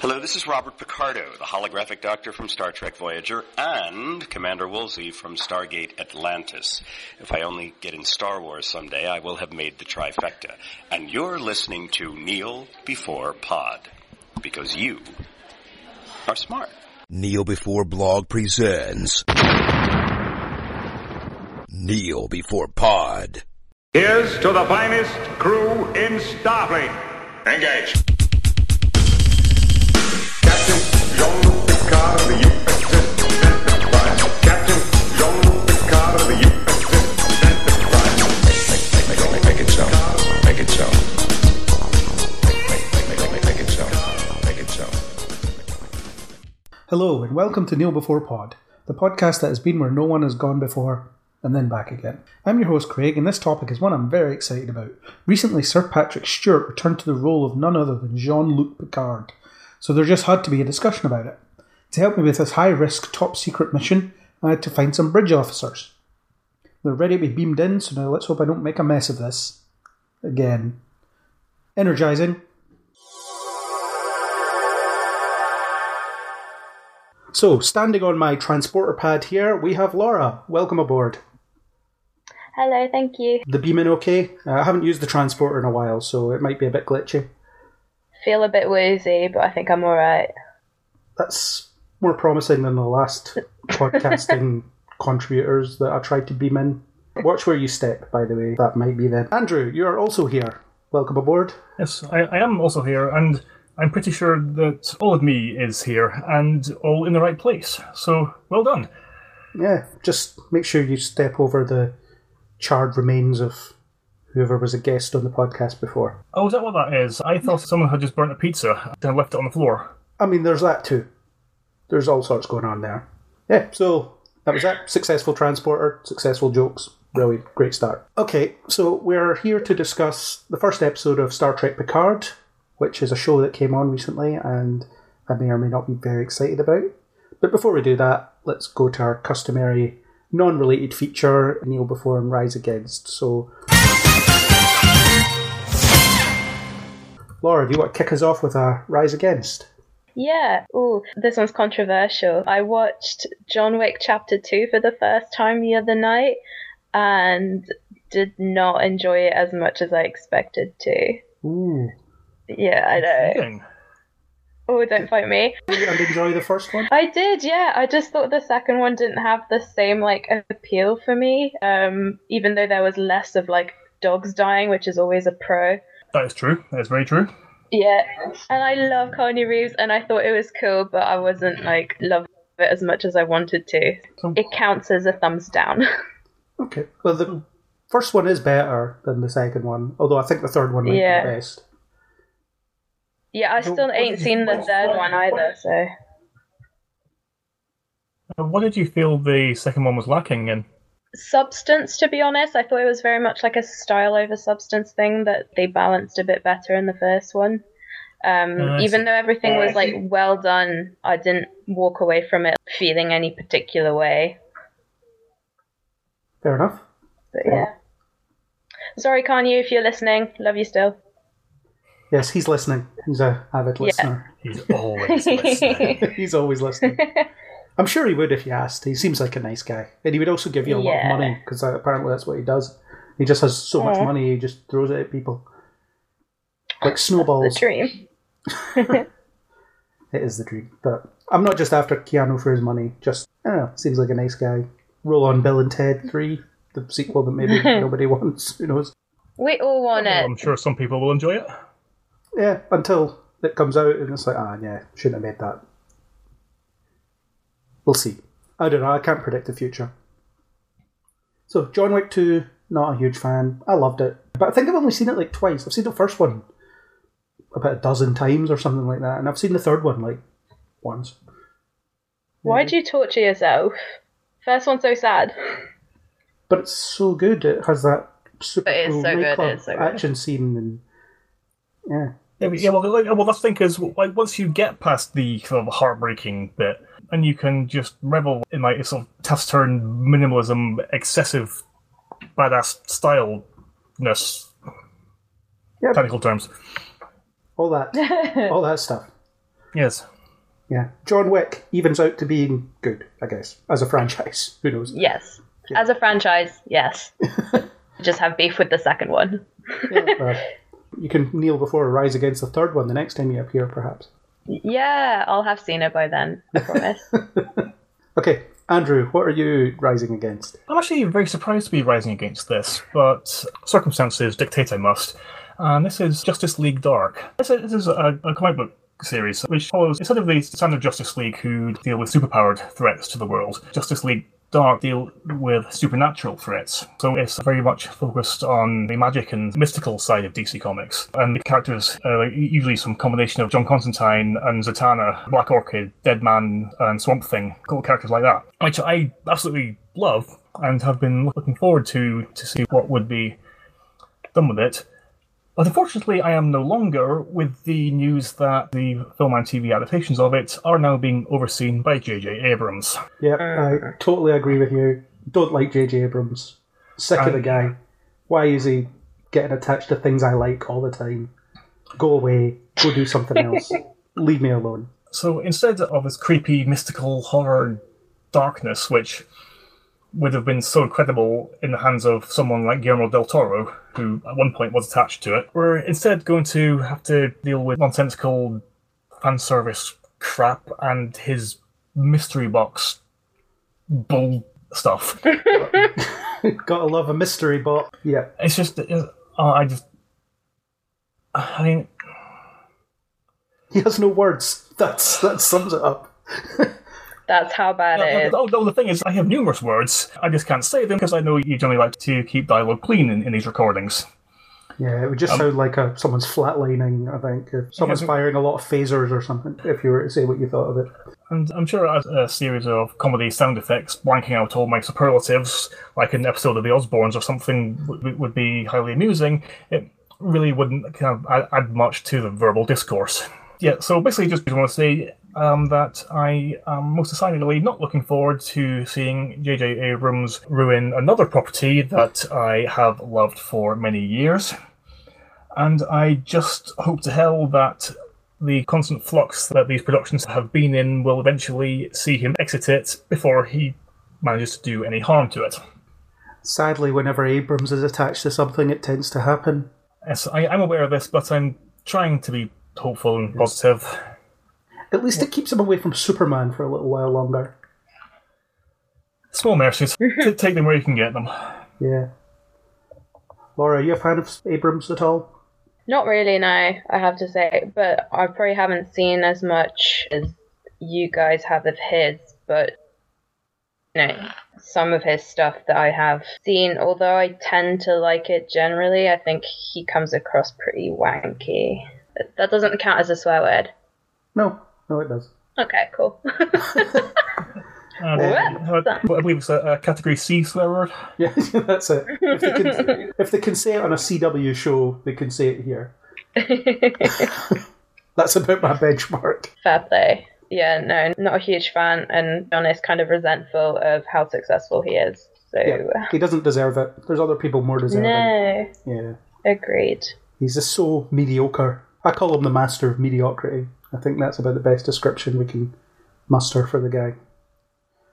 Hello, this is Robert Picardo, the holographic doctor from Star Trek Voyager, and Commander Woolsey from Stargate Atlantis. If I only get in Star Wars someday, I will have made the trifecta. And you're listening to Kneel Before Pod. Because you are smart. Kneel Before Blog presents Kneel Before Pod. Here's to the finest crew in Starfleet. Engage. Hello, and welcome to Kneel Before Pod, the podcast that has been where no one has gone before and then back again. I'm your host, Craig, and this topic is one I'm very excited about. Recently, Sir Patrick Stewart returned to the role of none other than Jean Luc Picard, so there just had to be a discussion about it. To help me with this high risk, top secret mission, I had to find some bridge officers. They're ready to be beamed in, so now let's hope I don't make a mess of this. Again. Energizing. So, standing on my transporter pad here, we have Laura. Welcome aboard. Hello, thank you. The beaming okay? Uh, I haven't used the transporter in a while, so it might be a bit glitchy. Feel a bit woozy, but I think I'm alright. That's more promising than the last podcasting contributors that I tried to beam in. Watch where you step, by the way. That might be them. Andrew, you're also here. Welcome aboard. Yes, I, I am also here, and I'm pretty sure that all of me is here and all in the right place. So, well done. Yeah, just make sure you step over the charred remains of whoever was a guest on the podcast before. Oh, is that what that is? I thought someone had just burnt a pizza and left it on the floor. I mean, there's that too. There's all sorts going on there. Yeah, so that was that. Successful transporter, successful jokes. Brilliant, great start. Okay, so we're here to discuss the first episode of Star Trek Picard, which is a show that came on recently and I may or may not be very excited about. But before we do that, let's go to our customary non related feature Kneel Before and Rise Against. So. Laura, do you want to kick us off with a Rise Against? Yeah. Oh, this one's controversial. I watched John Wick Chapter 2 for the first time the other night and did not enjoy it as much as I expected to. Ooh. Yeah, I know. Kidding. Oh, don't fight me. And enjoy the first one? I did, yeah. I just thought the second one didn't have the same like appeal for me. Um, even though there was less of like dogs dying, which is always a pro. That is true. That is very true. Yeah, and I love Keanu Reeves, and I thought it was cool, but I wasn't like love it as much as I wanted to. So- It counts as a thumbs down. Okay. Well, the first one is better than the second one, although I think the third one might Yeah. be the best. yeah, I still ain't seen the third one either, so Uh, What did you feel the second one was lacking in? Substance. To be honest, I thought it was very much like a style over substance thing that they balanced a bit better in the first one. Um, Oh, even though everything was like well done, I didn't walk away from it feeling any particular way. Fair enough. But yeah. Sorry, Keanu, if you're listening. Love you still. Yes, he's listening. He's a avid Yeah. listener. He's always listening. he's always listening. I'm sure he would if you asked. He seems like a nice guy, and he would also give you a lot Yeah. of money because apparently that's what he does. He just has so much money, he just throws it at people like the snowballs. dream. It is the dream. But I'm not just after Keanu for his money. Just I don't know. Seems like a nice guy. Roll on Bill and Ted Three, the sequel that maybe nobody wants. Who knows? We all want it. I'm sure some people will enjoy it. Yeah, until it comes out and it's like, ah, yeah, shouldn't have made that. We'll see. I don't know. I can't predict the future. So, John Wick 2, not a huge fan. I loved it. But I think I've only seen it like twice. I've seen the first one about a dozen times or something like that. And I've seen the third one like once. Why do you torture yourself? First one's so sad. But it's so good. It has that super It is cool so good, nightclub it is so good. action scene. and Yeah. Yeah, well, like, well, that's the thing is, like, once you get past the sort of heartbreaking bit, and you can just revel in like sort of taciturn minimalism, excessive badass styleness, Yeah. technical terms. All that. all that stuff. Yes. Yeah, John Wick evens out to being good, I guess, as a franchise. Who knows? Yes. As a franchise, yes. Just have beef with the second one. Uh, you can kneel before or rise against the third one the next time you appear, perhaps. Yeah, I'll have seen it by then, I promise. Okay, Andrew, what are you rising against? I'm actually very surprised to be rising against this, but circumstances dictate I must. And this is Justice League Dark. This is, this is a, a comic book series which follows instead of the standard Justice League who deal with superpowered threats to the world, Justice League Dark deal with supernatural threats. So it's very much focused on the magic and mystical side of DC Comics. And the characters are usually some combination of John Constantine and Zatanna, Black Orchid, Deadman, and Swamp Thing, cool characters like that, which I absolutely love and have been looking forward to to see what would be done with it. But unfortunately, I am no longer with the news that the film and TV adaptations of it are now being overseen by J.J. Abrams. Yeah, I totally agree with you. Don't like J.J. Abrams. Sick of the guy. Why is he getting attached to things I like all the time? Go away. Go do something else. Leave me alone. So instead of this creepy, mystical horror darkness, which would have been so incredible in the hands of someone like Guillermo del Toro, who at one point was attached to it, we're instead going to have to deal with nonsensical fan service crap and his mystery box bull stuff. Gotta love a mystery bot. Yeah. It's just, uh, I just, I mean, He has no words. That's that sums it up. That's how bad it is. Oh, no, the thing is, I have numerous words. I just can't say them because I know you generally like to keep dialogue clean in, in these recordings. Yeah, it would Um, just sound like a, someone's flatlining, I think. If someone's Yeah, firing a lot of phasers or something, if you were to say what you thought of it. And I'm sure as a series of comedy sound effects, blanking out all my superlatives, like an episode of The Osbournes or something, would, would be highly amusing. It really wouldn't kind of add, add much to the verbal discourse. Yeah, so basically, just want to say um, that I am most decidedly not looking forward to seeing J.J. Abrams ruin another property that I have loved for many years. And I just hope to hell that the constant flux that these productions have been in will eventually see him exit it before he manages to do any harm to it. Sadly, whenever Abrams is attached to something, it tends to happen. Yes, I, I'm aware of this, but I'm trying to be hopeful and positive. At least it keeps him away from Superman for a little while longer. Small mercies. T- take them where you can get them. Yeah. Laura, are you a fan of Abrams at all? Not really, no, I have to say. But I probably haven't seen as much as you guys have of his, but you know, some of his stuff that I have seen, although I tend to like it generally, I think he comes across pretty wanky. That doesn't count as a swear word. No, no, it does. Okay, cool. Uh, What? I believe it's a, a category C swear word. Yeah, that's it. If they, can, if they can say it on a CW show, they can say it here. That's about my benchmark. Fair play. Yeah, no, not a huge fan, and John is kind of resentful of how successful he is. So, Yeah, he doesn't deserve it. There's other people more deserving. no, Yeah, agreed. he's just so mediocre. I call him the master of mediocrity. I think that's about the best description we can muster for the guy.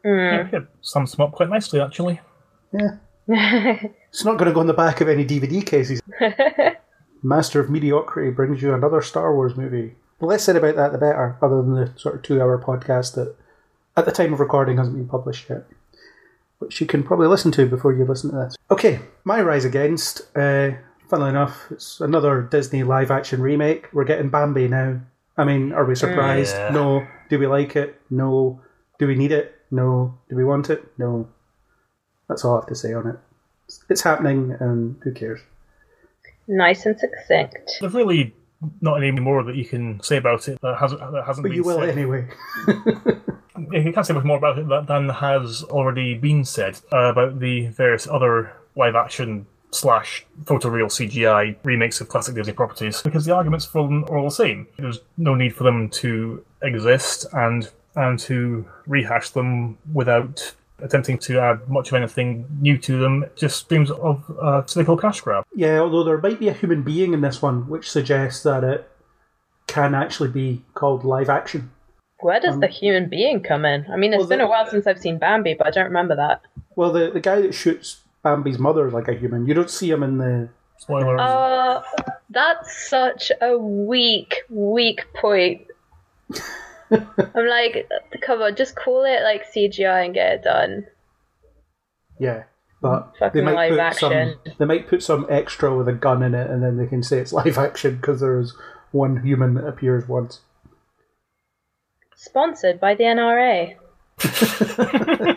Yeah, yeah, sums them up quite nicely, actually. Yeah. It's not going to go on the back of any DVD cases. Master of Mediocrity brings you another Star Wars movie. The less said about that, the better, other than the sort of two hour podcast that, at the time of recording, hasn't been published yet. Which you can probably listen to before you listen to this. Okay, my Rise Against. Uh, funnily enough, it's another Disney live action remake. We're getting Bambi now. I mean, are we surprised? Yeah. No. Do we like it? No. Do we need it? No. Do we want it? No. That's all I have to say on it. It's happening, and who cares? Nice and succinct. There's really not any more that you can say about it that hasn't that hasn't But been you will said. anyway. You can't say much more about it than- than has already been said uh, about the various other live action slash photoreal CGI remakes of classic Disney properties because the arguments for them are all the same. There's no need for them to exist and and to rehash them without attempting to add much of anything new to them. Just screams of uh, cynical cash grab. Yeah, although there might be a human being in this one, which suggests that it can actually be called live action. Where does the human being come in? I mean, it's Well, been the- a while since I've seen Bambi, but I don't remember that. Well, the, the guy that shoots Bambi's mother is like a human. You don't see him in the. Spoilers. Uh, that's such a weak, weak point. I'm like, come on, just call it like CGI and get it done. Yeah, but Fucking they might live put action. some. They might put some extra with a gun in it, and then they can say it's live action because there is one human that appears once. Sponsored by the NRA.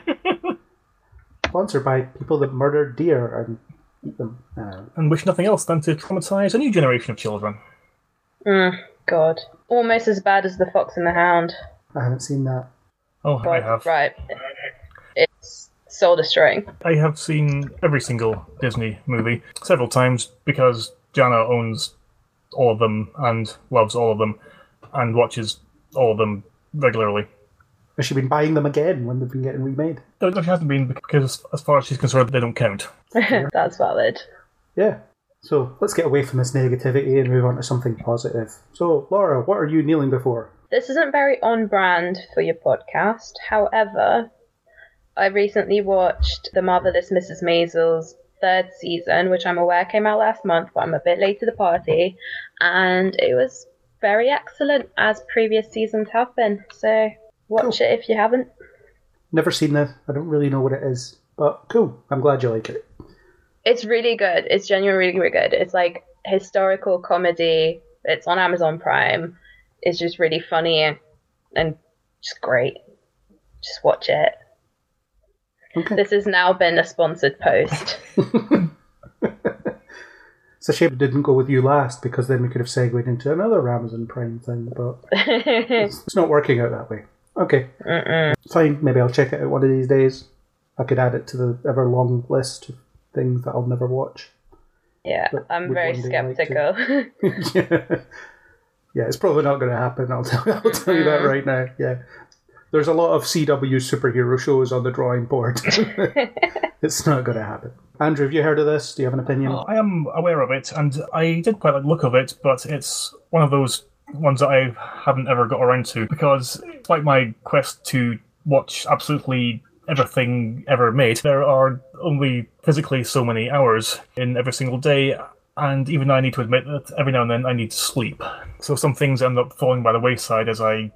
Sponsored by people that murder deer and eat them. Uh, and wish nothing else than to traumatize a new generation of children. Mm, God. Almost as bad as The Fox and the Hound. I haven't seen that. Oh, I have. right. It's soul destroying. I have seen every single Disney movie several times because Jana owns all of them and loves all of them and watches all of them regularly. Has she been buying them again when they've been getting remade? No, no, she hasn't been because, as far as she's concerned, they don't count. That's valid. Yeah. So let's get away from this negativity and move on to something positive. So, Laura, what are you kneeling before? This isn't very on brand for your podcast. However, I recently watched The Marvelous Mrs. Maisel's third season, which I'm aware came out last month, but I'm a bit late to the party, and it was very excellent as previous seasons have been. So watch it if you haven't. Never seen this. I don't really know what it is, but cool. I'm glad you like it. It's really good. It's genuinely really, really good. It's like historical comedy. It's on Amazon Prime. It's just really funny and, and just great. Just watch it. Okay. This has now been a sponsored post. It's a shame it didn't go with you last because then we could have segued into another Amazon Prime thing, but it's not working out that way. Okay. Fine. Maybe I'll check it out one of these days. I could add it to the ever long list of things that I'll never watch. yeah, I'm very one day like skeptical. yeah. yeah, it's probably not going to happen. I'll tell, I'll tell you that right now. Yeah. There's a lot of CW superhero shows on the drawing board. it's not going to happen. Andrew, have you heard of this? Do you have an opinion? I am aware of it, and I did quite like the look of it, but it's one of those ones that I haven't ever got around to because, like my quest to watch absolutely everything ever made, there are only physically so many hours in every single day, and even I need to admit that every now and then I need to sleep. So some things end up falling by the wayside as I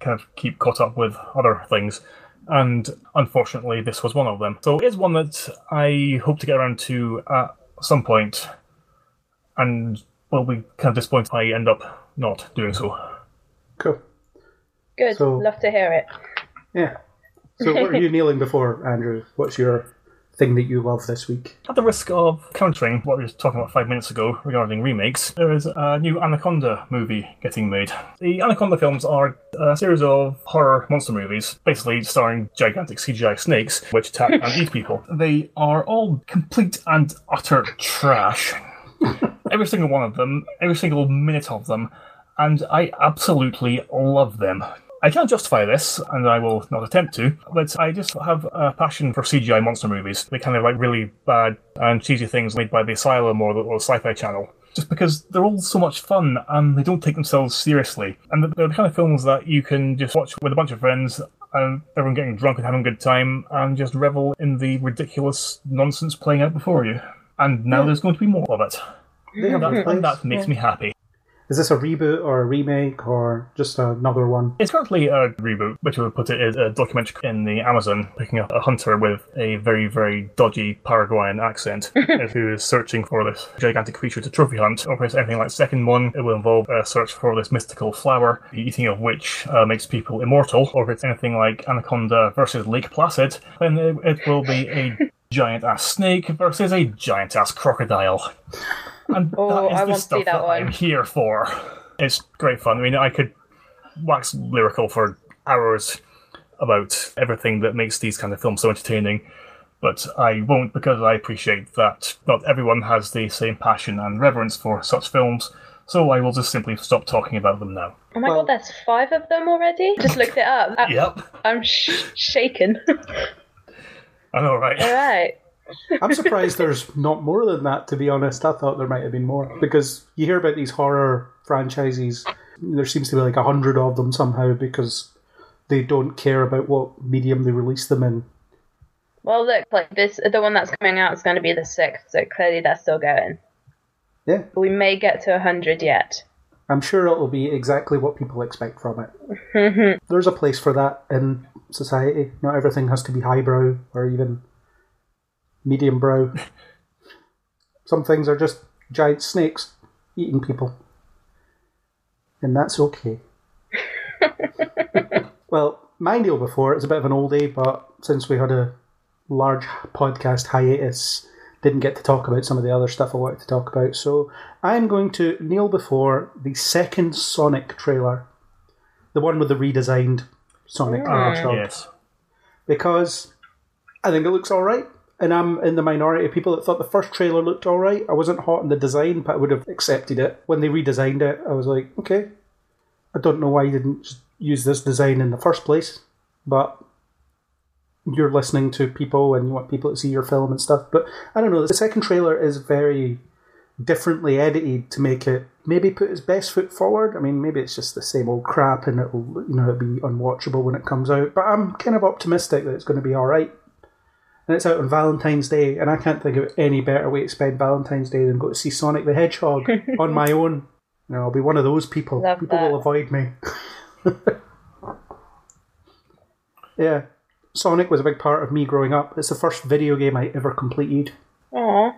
kind of keep caught up with other things. And unfortunately, this was one of them. So it is one that I hope to get around to at some point, and will be kind of disappointed if I end up not doing so. Cool. Good. So- Love to hear it. Yeah. So, what are you kneeling before, Andrew? What's your thing that you love this week? At the risk of countering what we were talking about five minutes ago regarding remakes, there is a new Anaconda movie getting made. The Anaconda films are a series of horror monster movies, basically starring gigantic CGI snakes which attack and eat people. They are all complete and utter trash. Every single one of them, every single minute of them, and I absolutely love them. I can't justify this, and I will not attempt to, but I just have a passion for CGI monster movies. They kind of like really bad and cheesy things made by the Asylum or the, or the Sci Fi Channel. Just because they're all so much fun and they don't take themselves seriously. And they're the kind of films that you can just watch with a bunch of friends and everyone getting drunk and having a good time and just revel in the ridiculous nonsense playing out before you. And now there's going to be more of it. They have That, and that makes me happy. Is this a reboot or a remake or just another one? It's currently a reboot, which would put it as a documentary in the Amazon, picking up a hunter with a very, very dodgy Paraguayan accent who is searching for this gigantic creature to trophy hunt. Or if it's anything like the second one, it will involve a search for this mystical flower, the eating of which uh, makes people immortal. Or if it's anything like Anaconda versus Lake Placid, then it, it will be a giant ass snake versus a giant ass crocodile. And Oh, that is I the want to see stuff that that I'm here for. It's great fun. I mean, I could wax lyrical for hours about everything that makes these kind of films so entertaining, but I won't because I appreciate that not everyone has the same passion and reverence for such films, so I will just simply stop talking about them now. Oh my Well- god, there's five of them already? Just looked it up. I- Yep, I'm sh- shaken. I know, right? Alright. I'm surprised there's not more than that, to be honest. I thought there might have been more because you hear about these horror franchises there seems to be like a hundred of them somehow because they don't care about what medium they release them in. Well, look, like this, the one that's coming out is going to be the sixth, so clearly they're still going. Yeah, We may get to a hundred yet. I'm sure it'll be exactly what people expect from it. Mm-hmm. There's a place for that in society. Not everything has to be highbrow or even medium brow. Some things are just giant snakes eating people. And that's okay. well, my deal before, it's a bit of an oldie, but since we had a large podcast hiatus, didn't get to talk about some of the other stuff I wanted to talk about. So I'm going to kneel before the second Sonic trailer, the one with the redesigned Sonic the Ah, Hedgehog, yes. because I think it looks all right. And I'm in the minority of people that thought the first trailer looked all right. I wasn't hot on the design, but I would have accepted it. When they redesigned it, I was like, okay, I don't know why you didn't just use this design in the first place, but you're listening to people and you want people to see your film and stuff. But I don't know. The second trailer is very differently edited to make it maybe put its best foot forward. I mean, maybe it's just the same old crap and it'll you know it'll be unwatchable when it comes out. But I'm kind of optimistic that it's going to be all right. And it's out on Valentine's Day, and I can't think of any better way to spend Valentine's Day than go to see Sonic the Hedgehog on my own. You know, I'll be one of those people. Love people that. will avoid me. yeah. Sonic was a big part of me growing up. It's the first video game I ever completed. Aw.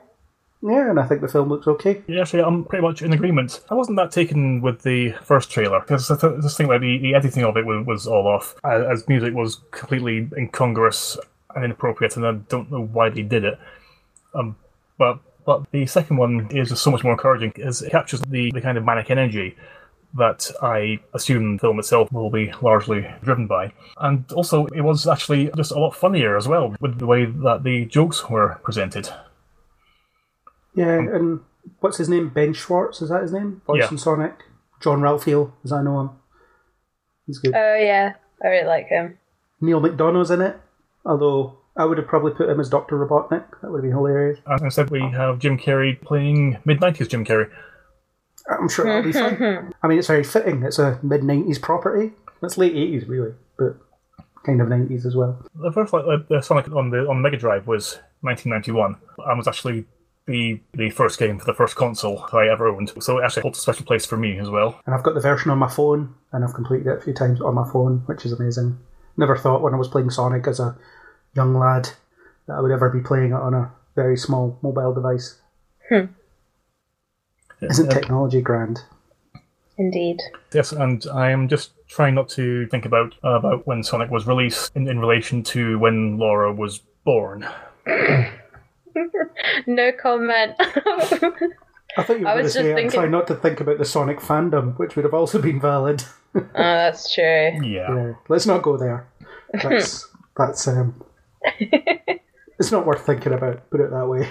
Yeah, and I think the film looks okay. Yeah, actually, I'm pretty much in agreement. I wasn't that taken with the first trailer because I th- just think that the, the editing of it was, was all off, as, as music was completely incongruous and inappropriate, and I don't know why they did it. Um, but but the second one is just so much more encouraging as it captures the, the kind of manic energy that I assume the film itself will be largely driven by. And also, it was actually just a lot funnier as well with the way that the jokes were presented. Yeah, and what's his name? Ben Schwartz, is that his name? Voice Yeah. in Sonic. Jean-Ralphio, as I know him. He's good. Oh yeah, I really like him. Neil McDonough's in it, although I would have probably put him as Dr. Robotnik. That would have been hilarious. And instead, we have Jim Carrey playing mid 90s Jim Carrey. I'm sure it'll be fine. I mean, it's very fitting. It's a mid 90s property. It's late 80s, really, but kind of 90s as well. The first like, uh, the Sonic on the on Mega Drive was 1991, and was actually the the first game for the first console I ever owned. So it actually holds a special place for me as well. And I've got the version on my phone, and I've completed it a few times on my phone, which is amazing. Never thought when I was playing Sonic as a young lad that I would ever be playing it on a very small mobile device. Isn't technology grand? Indeed. Yes, and I am just trying not to think about uh, about when Sonic was released in, in relation to when Laura was born. No comment. I thought you were I going to was just say thinking- trying not to think about the Sonic fandom, which would have also been valid. oh, that's true. Yeah. Yeah, let's not go there. That's that's um, it's not worth thinking about. Put it that way.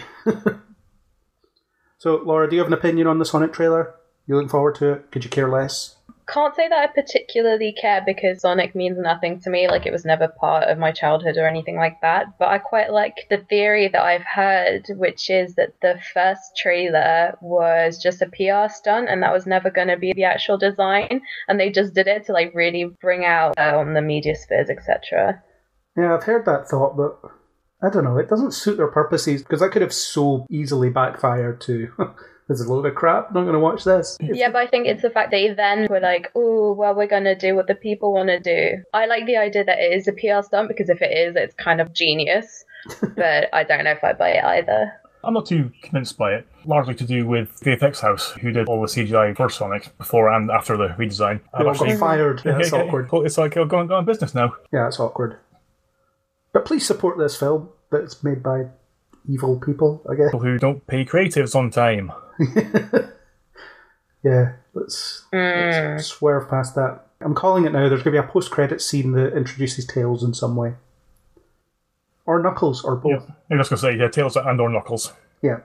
So, Laura, do you have an opinion on the Sonic trailer? You looking forward to it? Could you care less? Can't say that I particularly care because Sonic means nothing to me. Like it was never part of my childhood or anything like that. But I quite like the theory that I've heard, which is that the first trailer was just a PR stunt, and that was never going to be the actual design, and they just did it to like really bring out uh, on the media spheres, etc. Yeah, I've heard that thought, but I don't know. It doesn't suit their purposes because that could have so easily backfired to. This is a load of crap. Not going to watch this. Yeah, but I think it's the fact that they then were like, oh, well, we're going to do what the people want to do. I like the idea that it is a PR stunt because if it is, it's kind of genius. but I don't know if I buy it either. I'm not too convinced by it, largely to do with VFX House, who did all the CGI for Sonic before and after the redesign. They all got fired. Yeah, that's awkward. It's like uh, going on business now. Yeah, that's awkward. But please support this film that's made by evil people, I guess. People who don't pay creatives on time. Yeah, let's, let's mm. swerve past that. I'm calling it now. There's going to be a post-credit scene that introduces Tails in some way, or Knuckles, or both. I'm just going to say, yeah, Tails and or Knuckles. Yeah,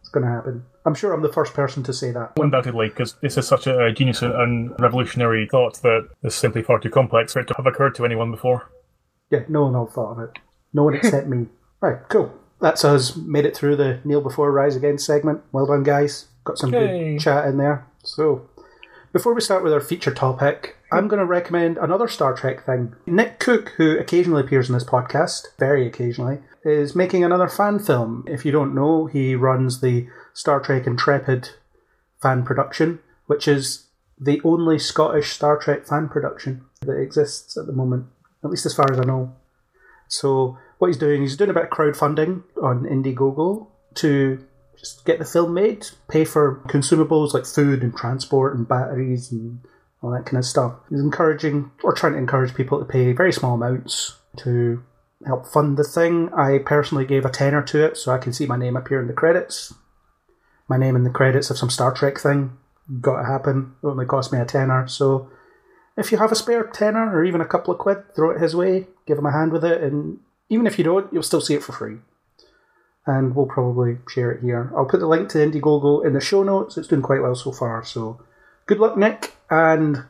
it's going to happen. I'm sure I'm the first person to say that. Undoubtedly, because this is such a genius and- and revolutionary thought that is simply far too complex for it to have occurred to anyone before. Yeah, no one all thought of it. No one except me. Right, cool. That's us. Made it through the Kneel Before Rise Again segment. Well done, guys. Got some Yay. good chat in there. So, Before we start with our feature topic, I'm going to recommend another Star Trek thing. Nick Cook, who occasionally appears in this podcast, very occasionally, is making another fan film. If you don't know, he runs the Star Trek Intrepid fan production, which is the only Scottish Star Trek fan production that exists at the moment, at least as far as I know. So what he's doing, he's doing a bit of crowdfunding on Indiegogo to just get the film made, pay for consumables like food and transport and batteries and all that kind of stuff. He's encouraging or trying to encourage people to pay very small amounts to help fund the thing. I personally gave a tenner to it so I can see my name appear in the credits. My name in the credits of some Star Trek thing. Got to happen. It only cost me a tenner, so if you have a spare tenner or even a couple of quid, throw it his way, give him a hand with it, and even if you don't, you'll still see it for free. And we'll probably share it here. I'll put the link to Indiegogo in the show notes. It's doing quite well so far, so good luck, Nick, and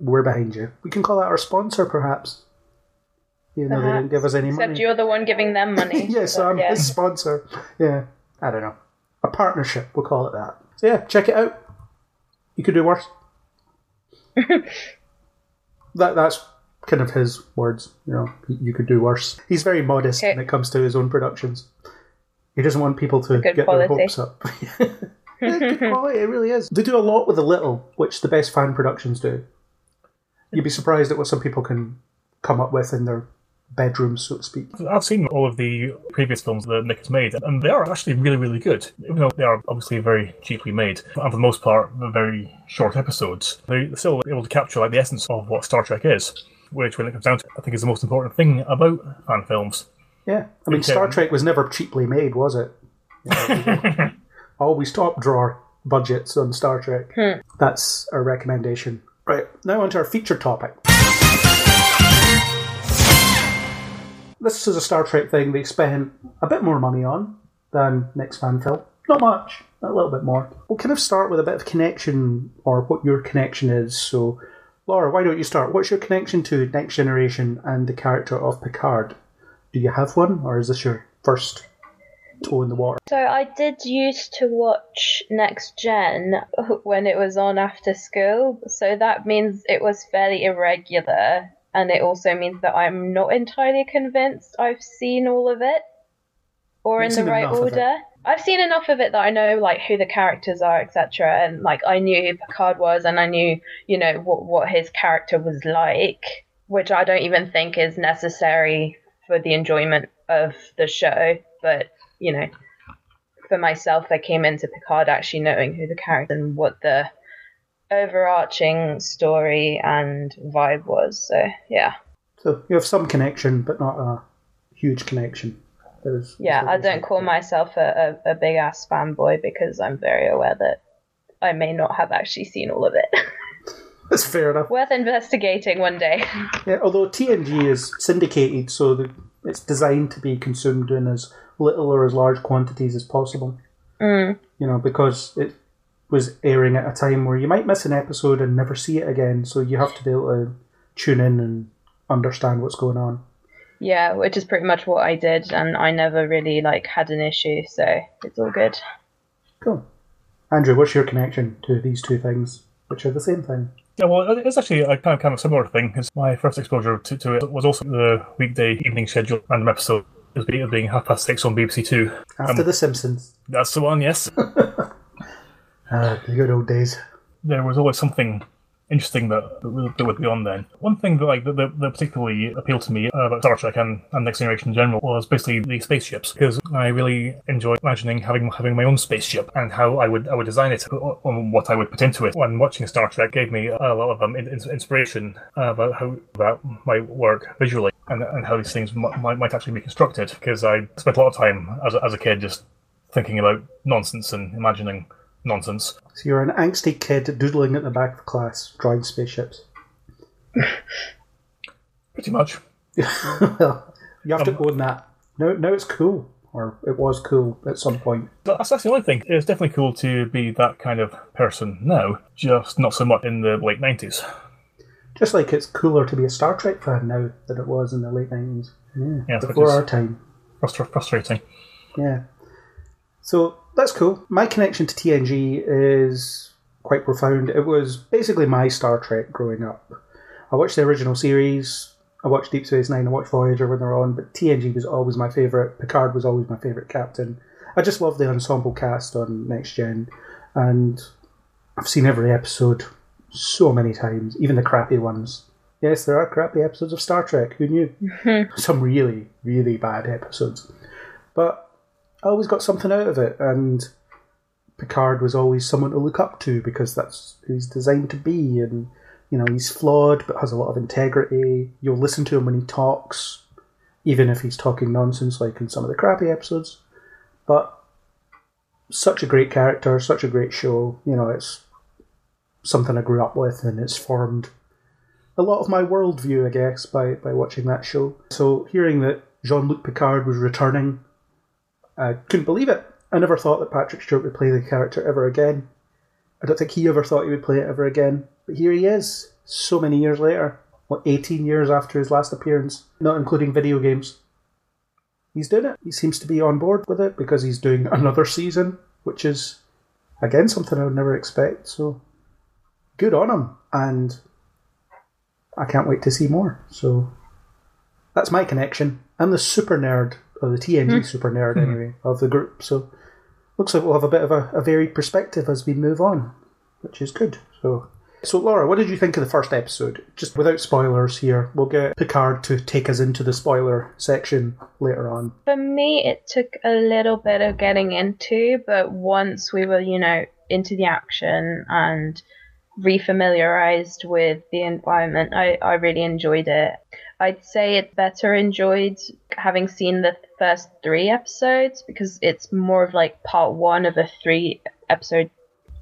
we're behind you. We can call that our sponsor, perhaps. Even though they didn't give us any Except money. you're the one giving them money. yes, So, I'm yeah. his sponsor. Yeah, I don't know. A partnership, we'll call it that. So yeah, check it out. You could do worse. that that's kind of his words. You know, you could do worse. He's very modest Okay. when it comes to his own productions. He doesn't want people to get quality. their hopes up. Good quality, it really is. They do a lot with a little, which the best fan productions do. You'd be surprised at what some people can come up with in their bedrooms, so to speak. I've seen all of the previous films that Nick has made, and they are actually really, really good. Even though they are obviously very cheaply made, and for the most part, very short episodes, they're still able to capture like the essence of what Star Trek is, which, when it comes down to I think is the most important thing about fan films. Yeah, I mean, Okay. Star Trek was never cheaply made, was it? You know, always top drawer budgets on Star Trek. Hmm. That's our recommendation. Right, now on to our feature topic. This is a Star Trek thing they spent a bit more money on than next fan film. Not much, a little bit more. We'll kind of start with a bit of connection or what your connection is. So, Laura, why don't you start? What's your connection to Next Generation and the character of Picard? Do you have one, or is this your first toe in the water? So I did used to watch Next Gen when it was on after school, so that means it was fairly irregular, and it also means that I'm not entirely convinced I've seen all of it or You've in the right enough of it. order. I've seen enough of it that I know like who the characters are, etc. And like I knew who Picard was, and I knew you know what what his character was like, which I don't even think is necessary for the enjoyment of the show. But you know, for myself, I came into Picard actually knowing who the character and what the overarching story and vibe was. So yeah, So you have some connection, but not a huge connection. There's- yeah. I don't call myself a, a, a big ass fanboy because I'm very aware that I may not have actually seen all of it. That's fair enough. Worth investigating one day. Yeah, although TNG is syndicated, so the, it's designed to be consumed in as little or as large quantities as possible. Mm. You know, because it was airing at a time where you might miss an episode and never see it again, so you have to be able to tune in and understand what's going on. Yeah, which is pretty much what I did, and I never really like had an issue, so it's all good. Cool. Andrew, what's your connection to these two things, which are the same thing? Yeah, well, it's actually a kind of, kind of similar thing. It's my first exposure to, to it was also the weekday evening schedule random episode. It was being, being half past six on BBC Two. After um, The Simpsons. That's the one, yes. Ah, the good old days. there was always something interesting that, that would- that would be on then. One thing that like that, that particularly appealed to me uh, about Star Trek and, and Next Generation in general was basically the spaceships because I really enjoy imagining having having my own spaceship and how I would I would design it on what I would put into it. When watching Star Trek gave me a lot of um, in- in- inspiration about how that might work visually and, and how these things might, might actually be constructed because I spent a lot of time as a, as a kid just thinking about nonsense and imagining nonsense. So you're an angsty kid doodling at the back of the class, drawing spaceships. Pretty much. well, you have to go own that. Now, now it's cool, or it was cool at some point. That's, that's the only thing. It's definitely cool to be that kind of person now, just not so much in the late 90s. Just like it's cooler to be a Star Trek fan now than it was in the late nineties. Yeah, Yeah, before our time. Frustra- frustrating. Yeah. So that's cool. My connection to TNG is quite profound. It was basically my Star Trek growing up. I watched the original series. I watched Deep Space Nine. I watched Voyager when they're on, but TNG was always my favorite. Picard was always my favorite captain. I just love the ensemble cast on Next Gen, and I've seen every episode so many times, even the crappy ones. Yes, there are crappy episodes of Star Trek. Who knew? Some really, really bad episodes, but Always got something out of it, and Picard was always someone to look up to because that's who he's designed to be, and you know he's flawed but has a lot of integrity. You'll listen to him when he talks, even if he's talking nonsense, like in some of the crappy episodes. But such a great character, such a great show. You know, it's something I grew up with, and it's formed a lot of my worldview, I guess, by by watching that show. So hearing that Jean Luc Picard was returning, I couldn't believe it. I never thought that Patrick Stewart would play the character ever again. I don't think he ever thought he would play it ever again. But here he is, so many years later. What, 18 years after his last appearance, not including video games. He's doing it. He seems to be on board with it because he's doing another season, which is, again, something I would never expect. So, good on him. And I can't wait to see more. So, that's my connection. I'm the super nerd, or the TNG hmm. super nerd hmm. anyway, of the group. So, looks like we'll have a bit of a, a varied perspective as we move on, which is good. So, so Laura, what did you think of the first episode? Just without spoilers here, we'll get Picard to take us into the spoiler section later on. For me, it took a little bit of getting into, but once we were, you know, into the action and refamiliarized with the environment, I, I really enjoyed it. I'd say it better enjoyed having seen the first three episodes because it's more of like part one of a three episode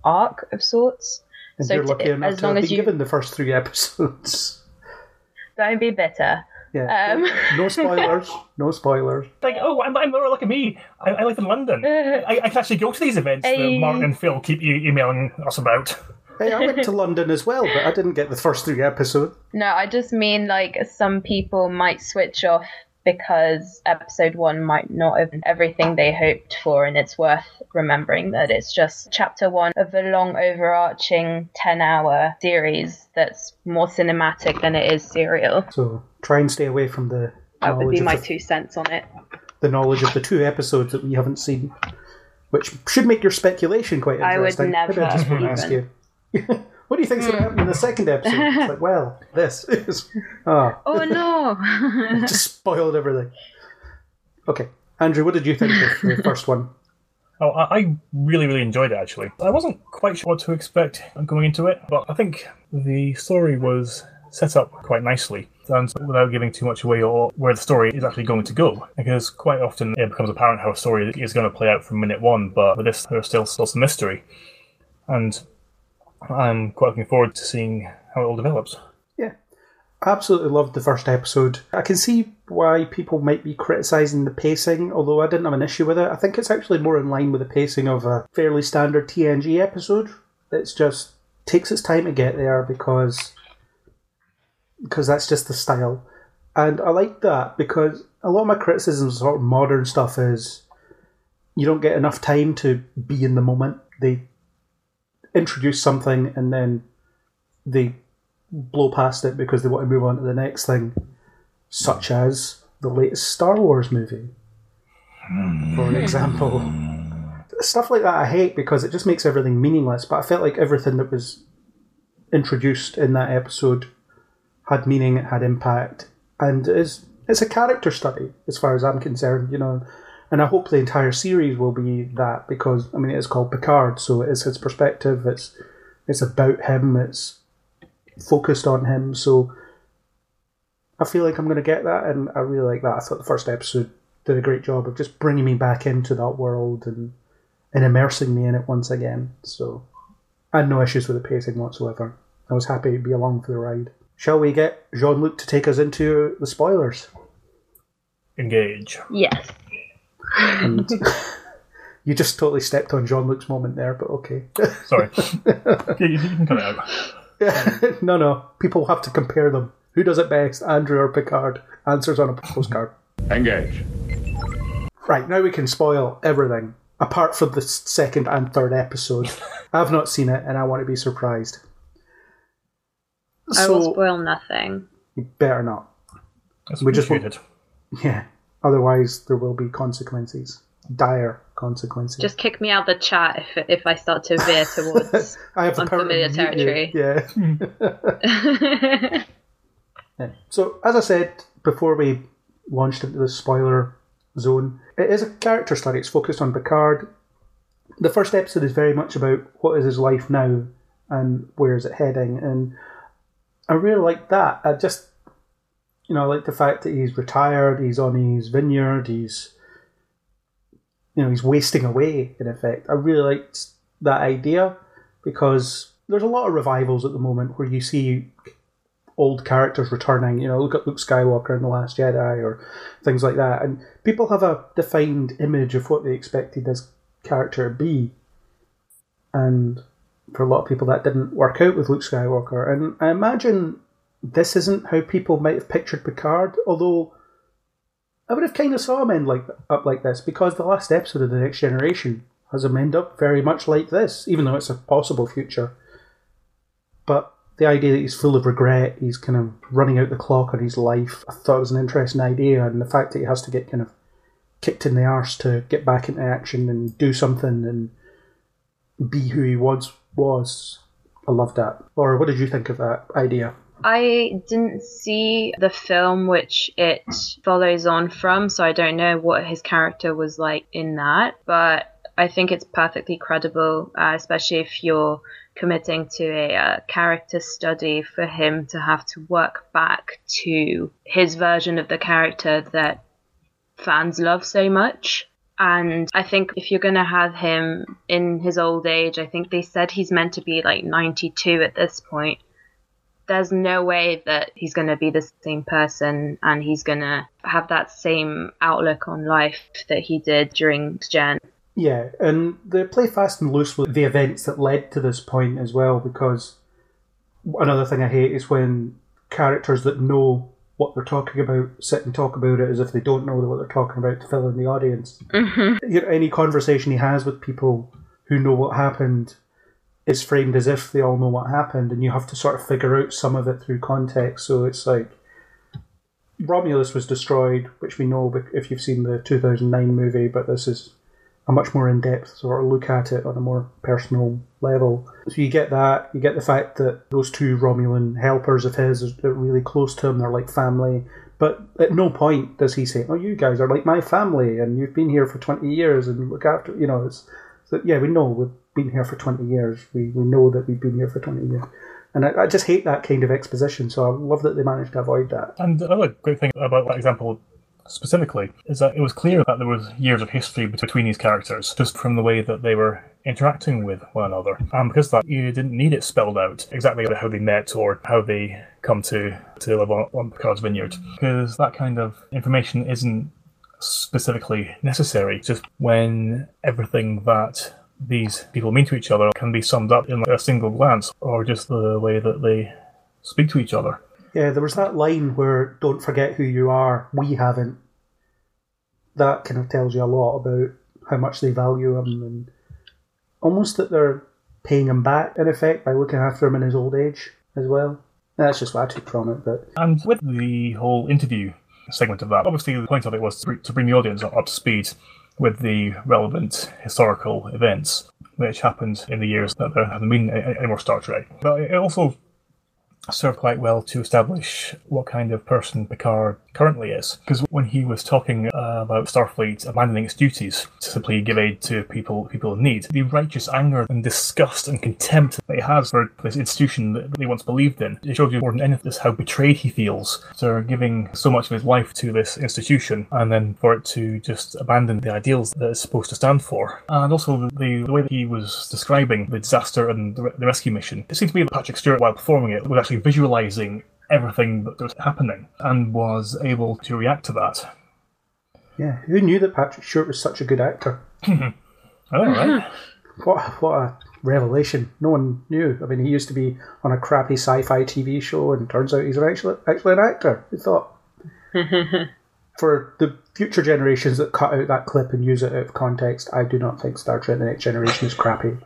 arc of sorts. And So you're t- lucky enough as to long have as been you- given the first three episodes. Don't be bitter. Yeah. Um, no spoilers. No spoilers. Like, oh, I'm, I'm look at me. I, I live in London. I, I can actually go to these events Hey. that Mark and Phil keep you emailing us about. Hey, I went to London as well, but I didn't get the first three episodes. No, I just mean like some people might switch off because episode one might not have everything they hoped for, and it's worth remembering that it's just chapter one of a long, overarching 10 hour series that's more cinematic than it is serial. So try and stay away from the That would be my the, two cents on it. the knowledge of the two episodes that we haven't seen, which should make your speculation quite I would interesting. I just never ask you. what do you think's going to hmm. happen in the second episode? It's like, well, this is. Oh, Oh no! just spoiled everything. Okay, Andrew, what did you think of the first one? Oh, I, I really, really enjoyed it actually. I wasn't quite sure what to expect going into it, but I think the story was set up quite nicely. And without giving too much away or where the story is actually going to go, because quite often it becomes apparent how a story is going to play out from minute one, but with this, there's still, still some mystery. And I'm quite looking forward to seeing how it all develops. Yeah, absolutely loved the first episode. I can see why people might be criticising the pacing, although I didn't have an issue with it. I think it's actually more in line with the pacing of a fairly standard TNG episode. It's just takes its time to get there because because that's just the style. And I like that because a lot of my criticisms of sort of modern stuff is you don't get enough time to be in the moment. They introduce something and then they blow past it because they want to move on to the next thing, such as the latest Star Wars movie, for an example. Stuff like that I hate because it just makes everything meaningless, but I felt like everything that was introduced in that episode had meaning, it had impact, and is it's a character study as far as I'm concerned, you know. And I hope the entire series will be that because I mean it is called Picard, so it is his perspective. It's it's about him. It's focused on him. So I feel like I'm going to get that, and I really like that. I thought the first episode did a great job of just bringing me back into that world and and immersing me in it once again. So I had no issues with the pacing whatsoever. I was happy to be along for the ride. Shall we get Jean Luc to take us into the spoilers? Engage. yes. And you just totally stepped on Jean Luc's moment there, but okay. Sorry. you, you can cut it out. no, no. People have to compare them. Who does it best, Andrew or Picard? Answers on a postcard. Engage. Right, now we can spoil everything. apart from the second and third episode. I've not seen it, and I want to be surprised. I will spoil nothing. you better not. It's We just appreciated. Yeah. Otherwise, there will be consequences, dire consequences. Just kick me out the chat if if I start to veer towards. I have the power to unfamiliar territory. Yeah. Yeah. So, as I said before we launched into the spoiler zone, it is a character study. It's focused on Picard. The first episode is very much about what is his life now and where is it heading. And I really like that. I just, you know, I like the fact that he's retired, he's on his vineyard, he's, you know, he's wasting away, in effect. I really liked that idea because there's a lot of revivals at the moment where you see old characters returning. You know, look at Luke Skywalker in The Last Jedi or things like that. And people have a defined image of what they expected this character to be. And for a lot of people, that didn't work out with Luke Skywalker. And I imagine this isn't how people might have pictured Picard, although I would have kind of saw him end like up like this because the last episode of The Next Generation has him end up very much like this, even though it's a possible future. But the idea that he's full of regret, he's kind of running out the clock on his life, I thought it was an interesting idea, and the fact that he has to get kind of kicked in the arse to get back into action and do something and be who he once was, I loved that. Or what did you think of that idea? I didn't see the film which it follows on from, so I don't know what his character was like in that. But I think it's perfectly credible, uh, especially if you're committing to a uh, character study for him to have to work back to his version of the character that fans love so much. And I think if you're going to have him in his old age, I think they said he's meant to be like 92 at this point there's no way that he's going to be the same person and he's going to have that same outlook on life that he did during Gen. Yeah, and they play fast and loose with the events that led to this point as well, because another thing I hate is when characters that know what they're talking about sit and talk about it as if they don't know what they're talking about to fill in the audience. Mm-hmm. You know, any conversation he has with people who know what happened is framed as if they all know what happened, and you have to sort of figure out some of it through context. So it's like Romulus was destroyed, which we know if you've seen the 2009 movie, but this is a much more in depth sort of look at it on a more personal level. So you get that, you get the fact that those two Romulan helpers of his are really close to him, they're like family. But at no point does he say, "Oh, you guys are like my family, and you've been here for twenty years, and look after." You know, it's so, yeah, we know been here for twenty years. We we know that we've been here for twenty years, and I, I just hate that kind of exposition. So I love that they managed to avoid that. And another great thing about that example specifically is that it was clear that there was years of history between these characters just from the way that they were interacting with one another. And because that, you didn't need it spelled out exactly how they met or how they come to, to live on, on Picard's vineyard. Because that kind of information isn't specifically necessary. Just when everything that these people mean to each other can be summed up in a single glance or just the way that they speak to each other. Yeah, there was that line where "Don't forget who you are." We haven't. That kind of tells you a lot about how much they value him, and almost that they're paying him back in effect by looking after him in his old age as well. That's just what I took from it. But And with the whole interview segment of that, obviously the point of it was to to bring the audience up to speed with the relevant historical events which happened in the years that there hasn't been any more Star Trek. But it also served quite well to establish what kind of person Picard currently is. Because when he was talking uh, about Starfleet abandoning its duties to simply give aid to people people in need, the righteous anger and disgust and contempt that he has for this institution that he once believed in, it shows you more than anything how betrayed he feels for giving so much of his life to this institution and then for it to just abandon the ideals that it's supposed to stand for. And also the, the way that he was describing the disaster and the, the rescue mission, it seemed to me that Patrick Stewart, while performing it, was actually visualizing everything that was happening and was able to react to that. yeah, who knew that Patrick Stewart was such a good actor? I know, right? What what a revelation! No one knew. I mean, he used to be on a crappy sci-fi TV show, and turns out he's actually actually an actor. Who thought? for the future generations that cut out that clip and use it out of context, I do not think Star Trek: The Next Generation is crappy.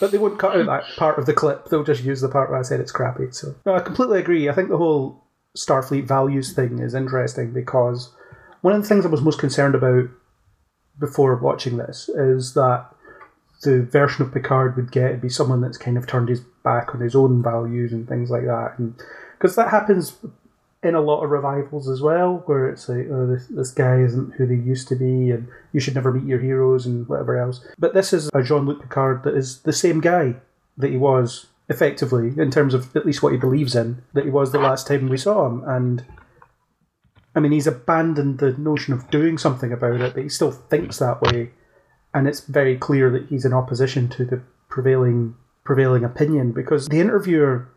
But they wouldn't cut out that part of the clip. They'll just use the part where I said it's crappy. So no, I completely agree. I think the whole Starfleet values thing is interesting because one of the things I was most concerned about before watching this is that the version of Picard would get would be someone that's kind of turned his back on his own values and things like that, and because that happens in a lot of revivals as well, where it's like, oh, this, this guy isn't who they used to be, and you should never meet your heroes and whatever else. But this is a Jean Luc Picard that is the same guy that he was effectively in terms of at least what he believes in that he was the last time we saw him, and. I mean, he's abandoned the notion of doing something about it, but he still thinks that way and it's very clear that he's in opposition to the prevailing prevailing opinion because the interviewer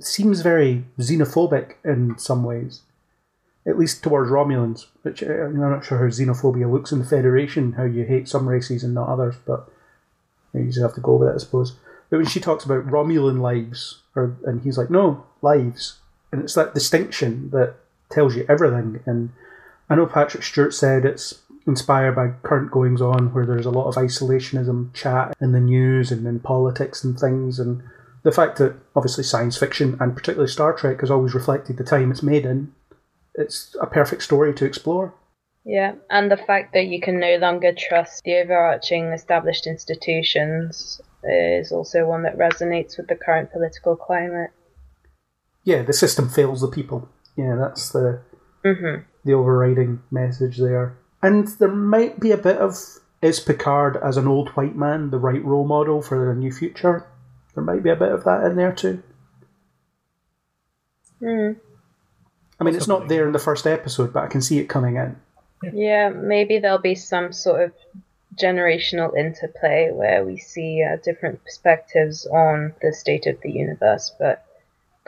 seems very xenophobic in some ways, at least towards Romulans. Which uh, I'm not sure how xenophobia looks in the Federation, how you hate some races and not others, but you just have to go with it, I suppose. But when she talks about Romulan lives, or and he's like, no lives, and it's that distinction that tells you everything. And I know Patrick Stewart said it's inspired by current goings on where there's a lot of isolationism chat in the news and in politics and things and the fact that obviously science fiction and particularly Star Trek has always reflected the time it's made in, it's a perfect story to explore. Yeah, and the fact that you can no longer trust the overarching established institutions is also one that resonates with the current political climate. Yeah, the system fails the people. Yeah, that's the hmm the overriding message there. And there might be a bit of is Picard as an old white man the right role model for the new future? There might be a bit of that in there too. Mm. I mean, it's not there in the first episode, but I can see it coming in. Yeah, maybe there'll be some sort of generational interplay where we see uh, different perspectives on the state of the universe, but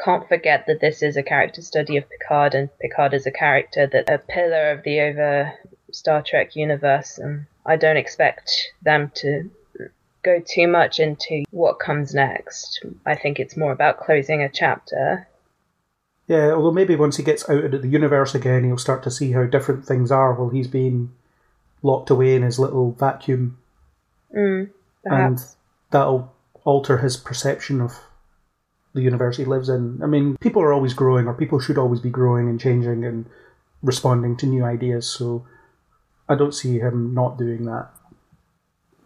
can't forget that this is a character study of Picard, and Picard is a character that a pillar of the over Star Trek universe, and I don't expect them to go too much into what comes next. I think it's more about closing a chapter. Yeah, although maybe once he gets out into the universe again, he'll start to see how different things are while he's been locked away in his little vacuum, Mm, and that'll alter his perception of the universe he lives in. I mean, people are always growing, or people should always be growing and changing and responding to new ideas, so I don't see him not doing that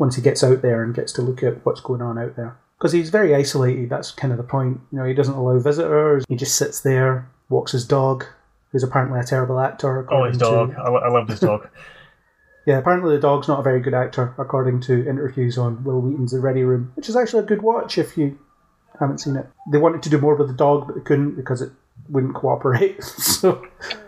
once he gets out there and gets to look at what's going on out there. Because he's very isolated, that's kind of the point. You know, he doesn't allow visitors, he just sits there, walks his dog, who's apparently a terrible actor. Oh, his dog. to- I, I love this dog. Yeah, apparently the dog's not a very good actor, according to interviews on Wil Wheaton's The Ready Room, which is actually a good watch if you haven't seen it. They wanted to do more with the dog, but they couldn't because it wouldn't cooperate. so,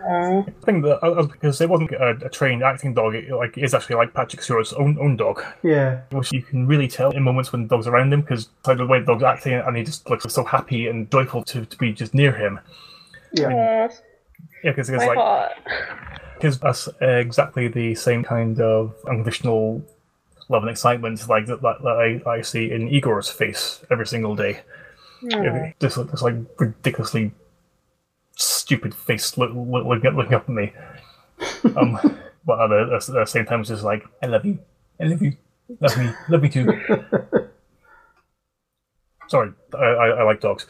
I think that uh, uh, because it wasn't a, a trained acting dog, it like is actually like Patrick Stewart's own own dog, yeah. which you can really tell in moments when the dog's around him because like the way the dog's acting and he just looks so happy and joyful to, to be just near him. Yeah. Aw, Yeah, because it's like heart. because that's uh, exactly the same kind of unconditional love and excitement like that, that, that I, I see in Igor's face every single day. Aw. This this like ridiculously stupid face look, look, looking, up, looking up at me. Um, but at the, at the same time, it's just like I love you, I love you, love me, love me too. Sorry, I, I, I like dogs.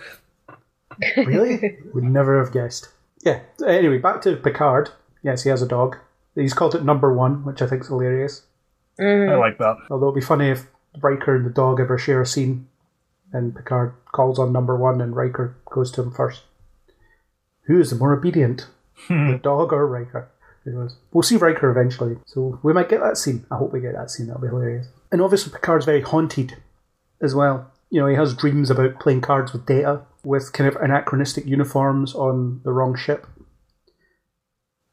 Really? Would never have guessed. Yeah. Anyway, back to Picard. Yes, he has a dog. He's called it Number One, which I think is hilarious. I like that. Although it'd be funny if Riker and the dog ever share a scene and Picard calls on number one and Riker goes to him first. Who is the more obedient? Hmm. the dog or Riker? We'll see Riker eventually, so we might get that scene. I hope we get that scene, that'll be hilarious. And obviously Picard's very haunted as well. You know, he has dreams about playing cards with Data, with kind of anachronistic uniforms on the wrong ship.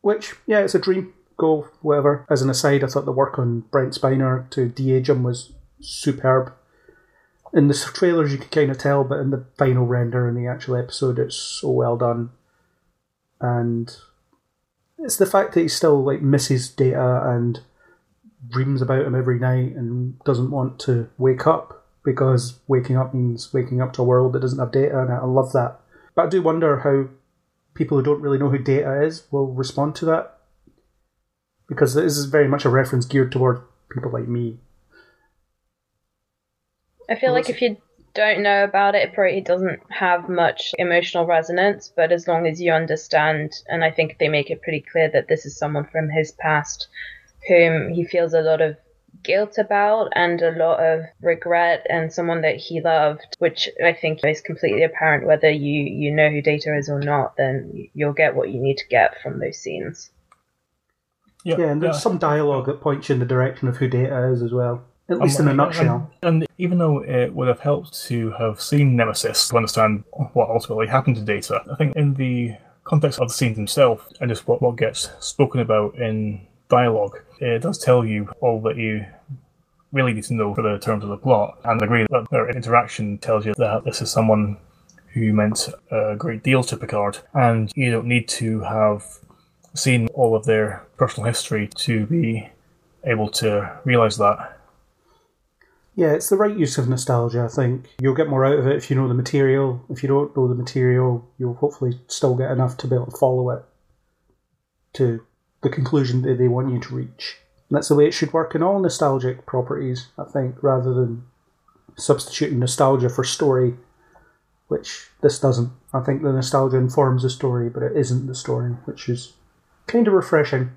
Which, yeah, it's a dream. Go, whatever. As an aside, I thought the work on Brent Spiner to de-age him was superb. In the trailers, you could kind of tell, but in the final render in the actual episode, it's so well done. And it's the fact that he still like misses Data and dreams about him every night and doesn't want to wake up because waking up means waking up to a world that doesn't have Data, and I love that. But I do wonder how people who don't really know who Data is will respond to that because this is very much a reference geared toward people like me. I feel like if you don't know about it, it probably doesn't have much emotional resonance. But as long as you understand, and I think they make it pretty clear that this is someone from his past whom he feels a lot of guilt about and a lot of regret, and someone that he loved, which I think is completely apparent whether you you know who Data is or not. Then you'll get what you need to get from those scenes. Yeah, and there's some dialogue that points you in the direction of who Data is as well, at least in a Um, nutshell. And, and even though it would have helped to have seen Nemesis to understand what ultimately happened to Data, I think in the context of the scenes themselves and just what, what gets spoken about in dialogue, it does tell you all that you really need to know for the terms of the plot. And agree that their interaction tells you that this is someone who meant a great deal to Picard, and you don't need to have seen all of their personal history to be able to realize that. Yeah, it's the right use of nostalgia, I think. You'll get more out of it if you know the material. If you don't know the material, you'll hopefully still get enough to be able to follow it to the conclusion that they want you to reach. And that's the way it should work in all nostalgic properties, I think, rather than substituting nostalgia for story, which this doesn't. I think the nostalgia informs the story, but it isn't the story, which is kind of refreshing.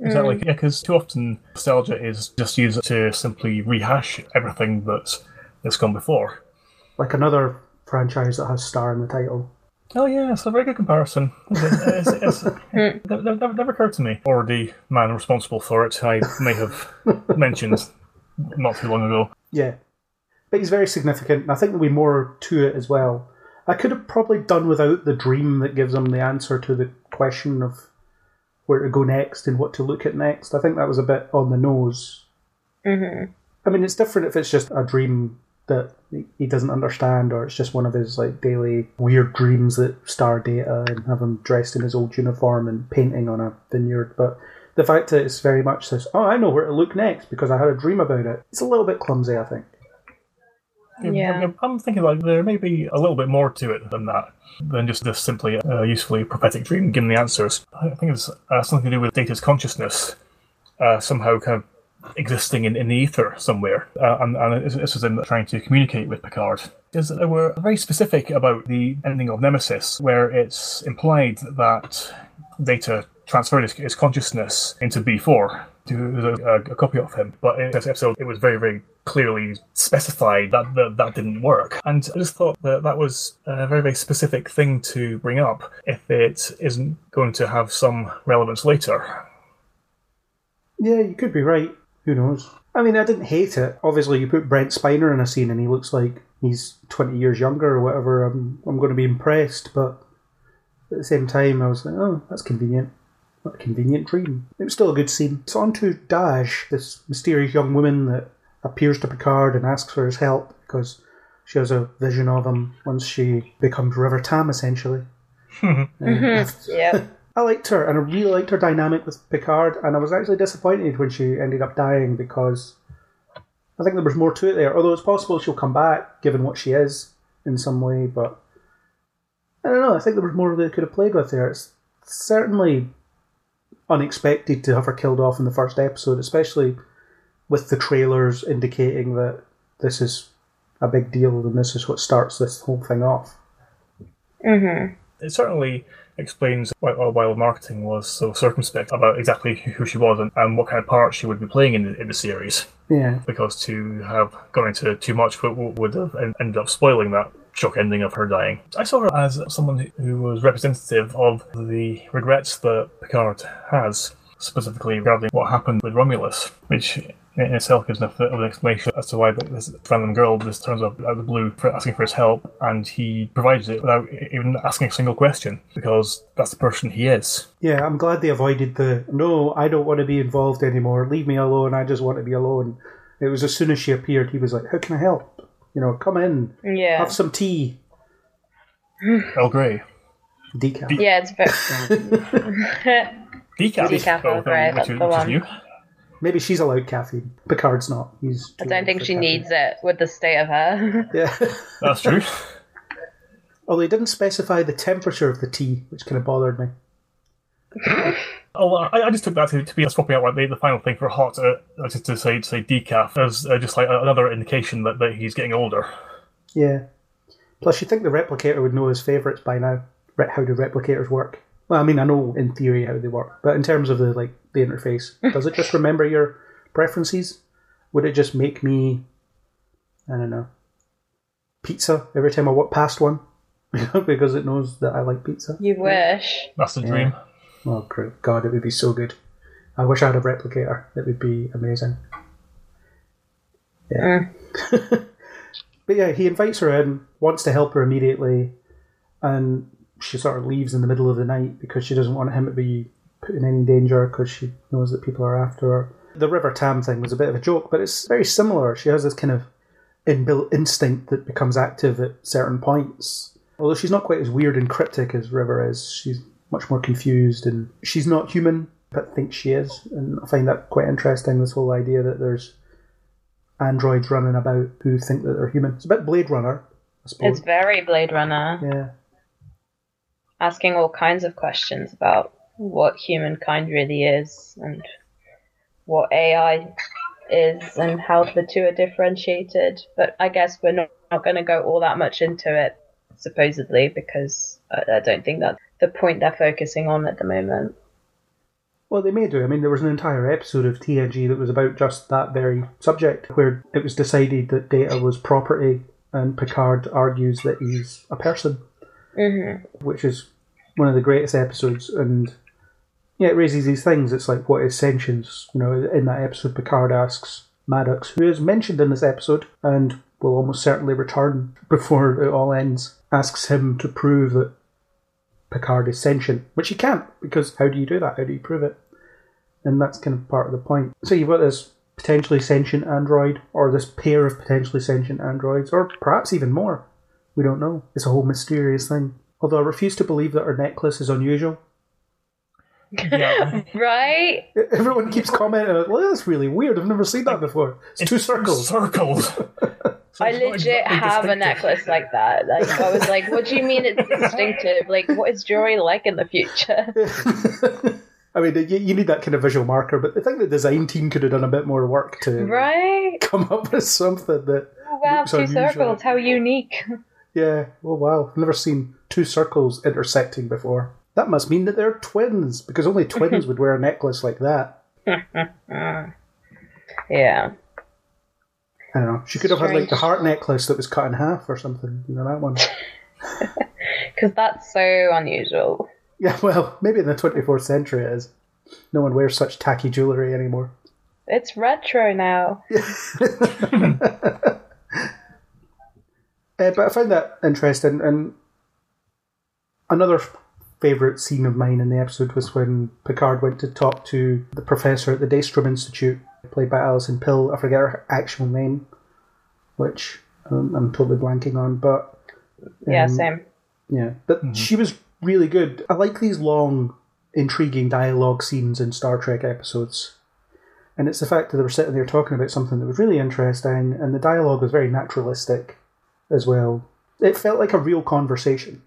Exactly. Mm. Yeah, because too often nostalgia is just used to simply rehash everything that's that's gone before. Like another franchise that has star in the title. Oh yeah, it's a very good comparison. It's, it's, it's, never, never, never occurred to me. Or the man responsible for it, I may have mentioned not too long ago. Yeah. But he's very significant, and I think there'll be more to it as well. I could have probably done without the dream that gives him the answer to the question of where to go next and what to look at next. I think that was a bit on the nose. hmm I mean, it's different if it's just a dream that he- he doesn't understand, or it's just one of his like daily weird dreams that star Data and have him dressed in his old uniform and painting on a vineyard. But the fact that it's very much this, oh, I know where to look next because I had a dream about it. It's a little bit clumsy, I think. Yeah. I'm, thinking like there may be a little bit more to it than that, than just this simply a usefully prophetic dream giving the answers. I think it's uh, something to do with Data's consciousness uh, somehow kind of existing in, in the ether somewhere, uh, and, and this this was him trying to communicate with Picard. Is that they were very specific about the ending of Nemesis, where it's implied that Data transferred his, his consciousness into B4 to a, a copy of him. But in this episode, it was very, very clearly specified that that, that didn't work. And I just thought that that was a very, very specific thing to bring up if it isn't going to have some relevance later. Yeah, you could be right. Who knows? I mean, I didn't hate it. Obviously, you put Brent Spiner in a scene and he looks like he's 20 years younger or whatever. I'm, I'm going to be impressed, but at the same time, I was like, oh, that's convenient. What a convenient dream. It was still a good scene. It's on to Dahj, this mysterious young woman that appears to Picard and asks for his help because she has a vision of him once she becomes River Tam, essentially. Uh, Yep. I liked her, and I really liked her dynamic with Picard, and I was actually disappointed when she ended up dying because I think there was more to it there. Although it's possible she'll come back, given what she is in some way, but I don't know. I think there was more they could have played with there. It's certainly unexpected to have her killed off in the first episode, especially with the trailers indicating that this is a big deal and this is what starts this whole thing off. hmm It certainly explains why, why marketing was so circumspect about exactly who she was and, and what kind of part she would be playing in the, in the series. Yeah. because to have gone into too much would, would have ended up spoiling that shock ending of her dying. I saw her as someone who was representative of the regrets that Picard has, specifically regarding what happened with Romulus, which in itself gives enough of an explanation as to why this random girl just turns up out of the blue for asking for his help, and he provides it without even asking a single question, because that's the person he is. Yeah, I'm glad they avoided the no, I don't want to be involved anymore. Leave me alone. I just want to be alone. It was as soon as she appeared, he was like, How can I help? You know, come in, Yeah. have some tea. Earl Grey. Decaf. Yeah, it's very. Decaf. Decaf oh, Earl Grey, that's is- the which one. new. Maybe she's allowed caffeine. Picard's not. He's I don't think she caffeine. needs it with the state of her. Yeah. That's true. Although he didn't specify the temperature of the tea, which kind of bothered me. Oh, I, I just took that to, to be swapping out like the, the final thing for Hot, uh, uh, just to say to say decaf as uh, just like another indication that, that he's getting older. Yeah. Plus, you think the replicator would know his favourites by now. Re- How do replicators work? Well, I mean, I know in theory how they work, but in terms of the like the interface, does it just remember your preferences? Would it just make me, I don't know, pizza every time I walk past one because it knows that I like pizza? You wish. That's the dream. Oh, great God, it would be so good. I wish I had a replicator. It would be amazing. Yeah. Mm. but yeah, he invites her in, wants to help her immediately, and she sort of leaves in the middle of the night because she doesn't want him to be put in any danger because she knows that people are after her. The River Tam thing was a bit of a joke, but it's very similar. She has this kind of inbuilt instinct that becomes active at certain points. Although she's not quite as weird and cryptic as River is, she's much more confused and she's not human but thinks she is. And I find that quite interesting, this whole idea that there's androids running about who think that they're human. It's a bit Blade Runner, I suppose. It's very Blade Runner, yeah. asking all kinds of questions about what humankind really is and what AI is and how the two are differentiated. But I guess we're not, not going to go all that much into it, supposedly, because I, I don't think that's the point they're focusing on at the moment. Well, they may do. I mean, there was an entire episode of TNG that was about just that very subject, where it was decided that Data was property, and Picard argues that he's a person, Mm-hmm. which is one of the greatest episodes. And yeah, it raises these things. It's like, what is sentience? You know, in that episode, Picard asks Maddox, who is mentioned in this episode and will almost certainly return before it all ends, asks him to prove that Picard is sentient, which he can't, because how do you do that? How do you prove it? And that's kind of part of the point. So you've got this potentially sentient android, or this pair of potentially sentient androids, or perhaps even more. We don't know. It's a whole mysterious thing. Although I refuse to believe that her necklace is unusual. Yeah. Right? Everyone keeps commenting, well, that's really weird. I've never seen that before. It's, two circles. Circles. So I legit exactly have a necklace like that. Like I was like, what do you mean it's distinctive? Like what is jewelry like in the future? I mean, you, you need that kind of visual marker, but I think the design team could have done a bit more work to Right? come up with something that. Oh, wow, looks two unusual. circles, how unique. Yeah, oh wow, I've never seen two circles intersecting before. That must mean that they're twins, because only twins would wear a necklace like that. Yeah. I don't know. She could have had like the heart necklace that was cut in half or something. You know that one? Because that's so unusual. Yeah, well, maybe in the 24th century it is. No one wears such tacky jewellery anymore. It's retro now. Uh, but I found that interesting. And another favourite scene of mine in the episode was when Picard went to talk to the professor at the Daystrom Institute, played by Alison Pill. I forget her actual name, which um, I'm totally blanking on. But Yeah, um, same. Yeah, but she was really good. I like these long, intriguing dialogue scenes in Star Trek episodes. And it's the fact that they were sitting there talking about something that was really interesting, and the dialogue was very naturalistic as well. It felt like a real conversation.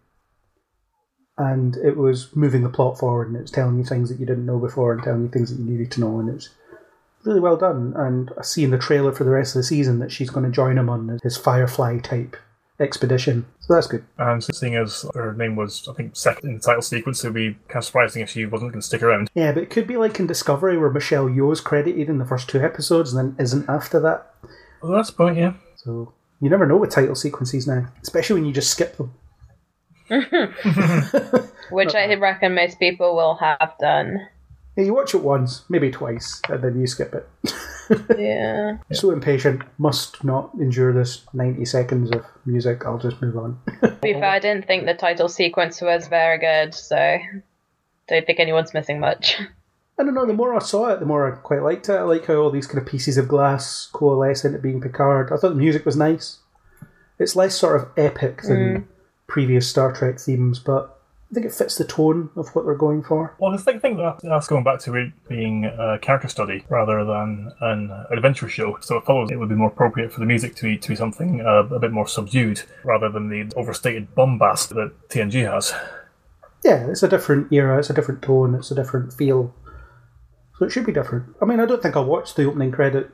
And it was moving the plot forward, and it was telling you things that you didn't know before, and telling you things that you needed to know, and it was really well done. And I see in the trailer for the rest of the season that she's going to join him on his Firefly type expedition. So that's good. And seeing as her name was, I think, second in the title sequence, it would be kind of surprising if she wasn't going to stick around. Yeah, but it could be like in Discovery where Michelle Yeoh's credited in the first two episodes and then isn't after that. Well, that's the point, yeah. So you never know with title sequences now, especially when you just skip them. Which I reckon most people will have done. Yeah, you watch it once, maybe twice, and then you skip it. Yeah. So impatient, must not endure this 90 seconds of music, I'll just move on. To be fair, I didn't think the title sequence was very good, so don't think anyone's missing much. I don't know, the more I saw it, the more I quite liked it. I like how all these kind of pieces of glass coalesce into being Picard. I thought the music was nice. It's less sort of epic than mm. Previous Star Trek themes, but I think it fits the tone of what they're going for. Well, I think, think that that's going back to it being a character study rather than an adventure show. So it follows it would be more appropriate for the music to be to be something uh, a bit more subdued rather than the overstated bombast that TNG has. yeah, it's a different era, it's a different tone, it's a different feel. So it should be different. I mean, I don't think I'll watch the opening credit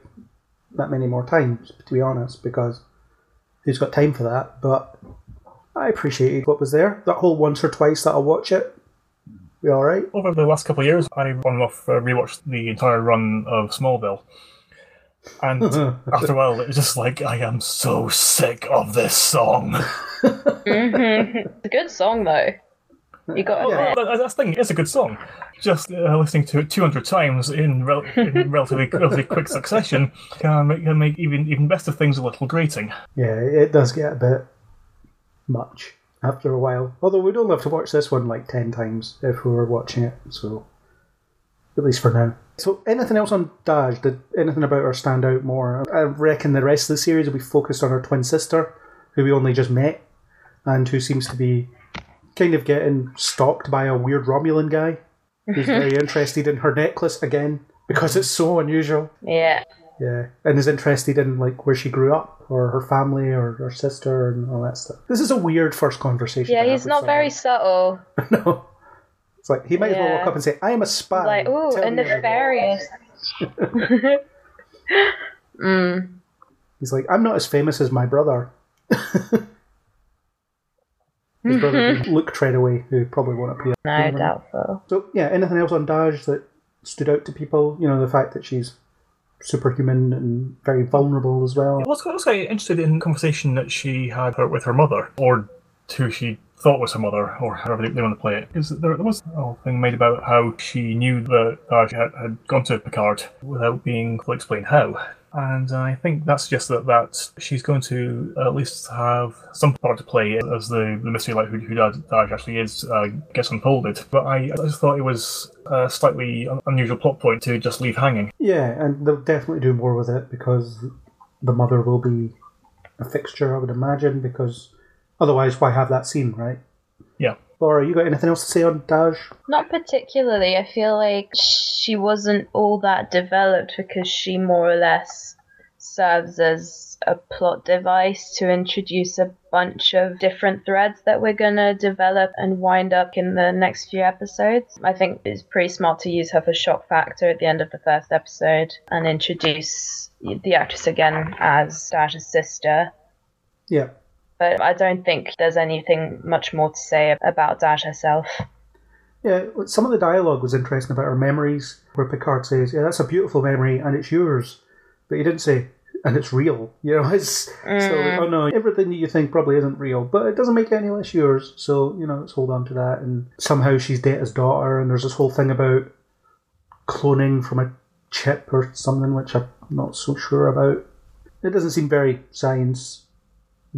that many more times, to be honest, because who's got time for that? But I appreciated what was there. That whole once or twice that I'll watch it, be alright. Over the last couple of years, I on and off uh, rewatched the entire run of Smallville. And after a while, it was just like, I am so sick of this song. It's a good song though. You got Well, to that- that's the thing, it's a good song. Just uh, listening to it 200 times in, rel- in relatively, relatively quick succession can make, can make even, even of things a little grating. Yeah, it does get a bit much after a while. Although we'd only have to watch this one like 10 times if we were watching it, so at least for now. So, anything else on Dahj? Did anything about her stand out more? I reckon the rest of the series will be focused on her twin sister, who we only just met, and who seems to be kind of getting stalked by a weird Romulan guy who's very interested in her necklace again because it's so unusual. Yeah. Yeah, and is interested in like where she grew up or her family or her sister and all that stuff. This is a weird first conversation. Yeah, he's not very subtle. no, it's like he might as well walk up and say, "I am a spy." Like, ooh, Tell a me everything." nefarious. mm. He's like, "I'm not as famous as my brother." His brother Luke Treadaway, who probably won't appear. No, Never mind. doubtful. So yeah, anything else on Dahj that stood out to people? You know, the fact that she's superhuman and very vulnerable as well. I was, I quite interested in the conversation that she had with her mother, or who she thought was her mother, or however they, want to play it. Is that there, there was a whole thing made about how she knew that uh, she had, had gone to Picard without being explained how. And I think that suggests that, that she's going to at least have some part to play as the, the mystery like who, who Dahj actually is uh, gets unfolded. But I, I just thought it was a slightly unusual plot point to just leave hanging. Yeah, and they'll definitely do more with it because the mother will be a fixture, I would imagine, because otherwise, why have that scene, right? Yeah. Laura, you got anything else to say on Dahj? Not particularly. I feel like she wasn't all that developed because she more or less serves as a plot device to introduce a bunch of different threads that we're going to develop and wind up in the next few episodes. I think it's pretty smart to use her for shock factor at the end of the first episode and introduce the actress again as Dahj's sister. Yeah. But I don't think there's anything much more to say about Dahj herself. Yeah, some of the dialogue was interesting about her memories, where Picard says, Yeah, that's a beautiful memory and it's yours. But he didn't say, and it's real. You know, it's so, mm. oh no, everything that you think probably isn't real, but it doesn't make it any less yours. So, you know, let's hold on to that. And somehow she's Data's daughter, and there's this whole thing about cloning from a chip or something, which I'm not so sure about. It doesn't seem very science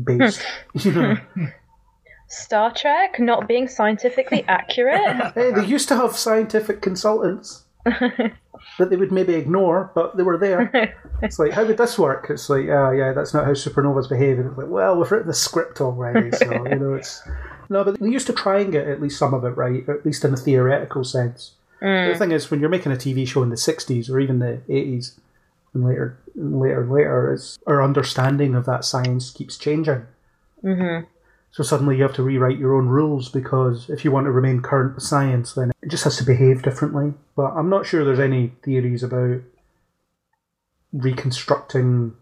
based, you know. Star Trek not being scientifically accurate. Hey, they used to have scientific consultants that they would maybe ignore, but they were there. It's like, how would this work? It's like, ah, yeah, that's not how supernovas behave. And it's like, well, we've written the script already, so you know, it's no. But they used to try and get at least some of it right, at least in a theoretical sense. The thing is, when you're making a TV show in the '60s or even the '80s, and later, and later, and later, is our understanding of that science keeps changing. Mm-hmm. So suddenly you have to rewrite your own rules because if you want to remain current with science, then it just has to behave differently. But I'm not sure there's any theories about reconstructing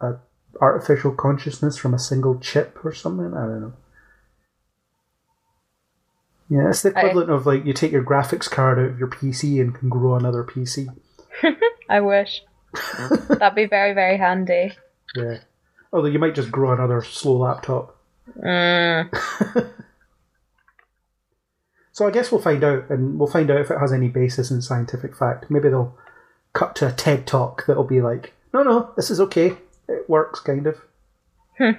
a artificial consciousness from a single chip or something. I don't know. Yeah, it's the equivalent of like you take your graphics card out of your PC and can grow another PC. I wish. That'd be very, very handy. Yeah. Although you might just grow another slow laptop. So I guess we'll find out, and we'll find out if it has any basis in scientific fact. Maybe they'll cut to a TED talk that'll be like, "No, no, this is okay. It works, kind of." you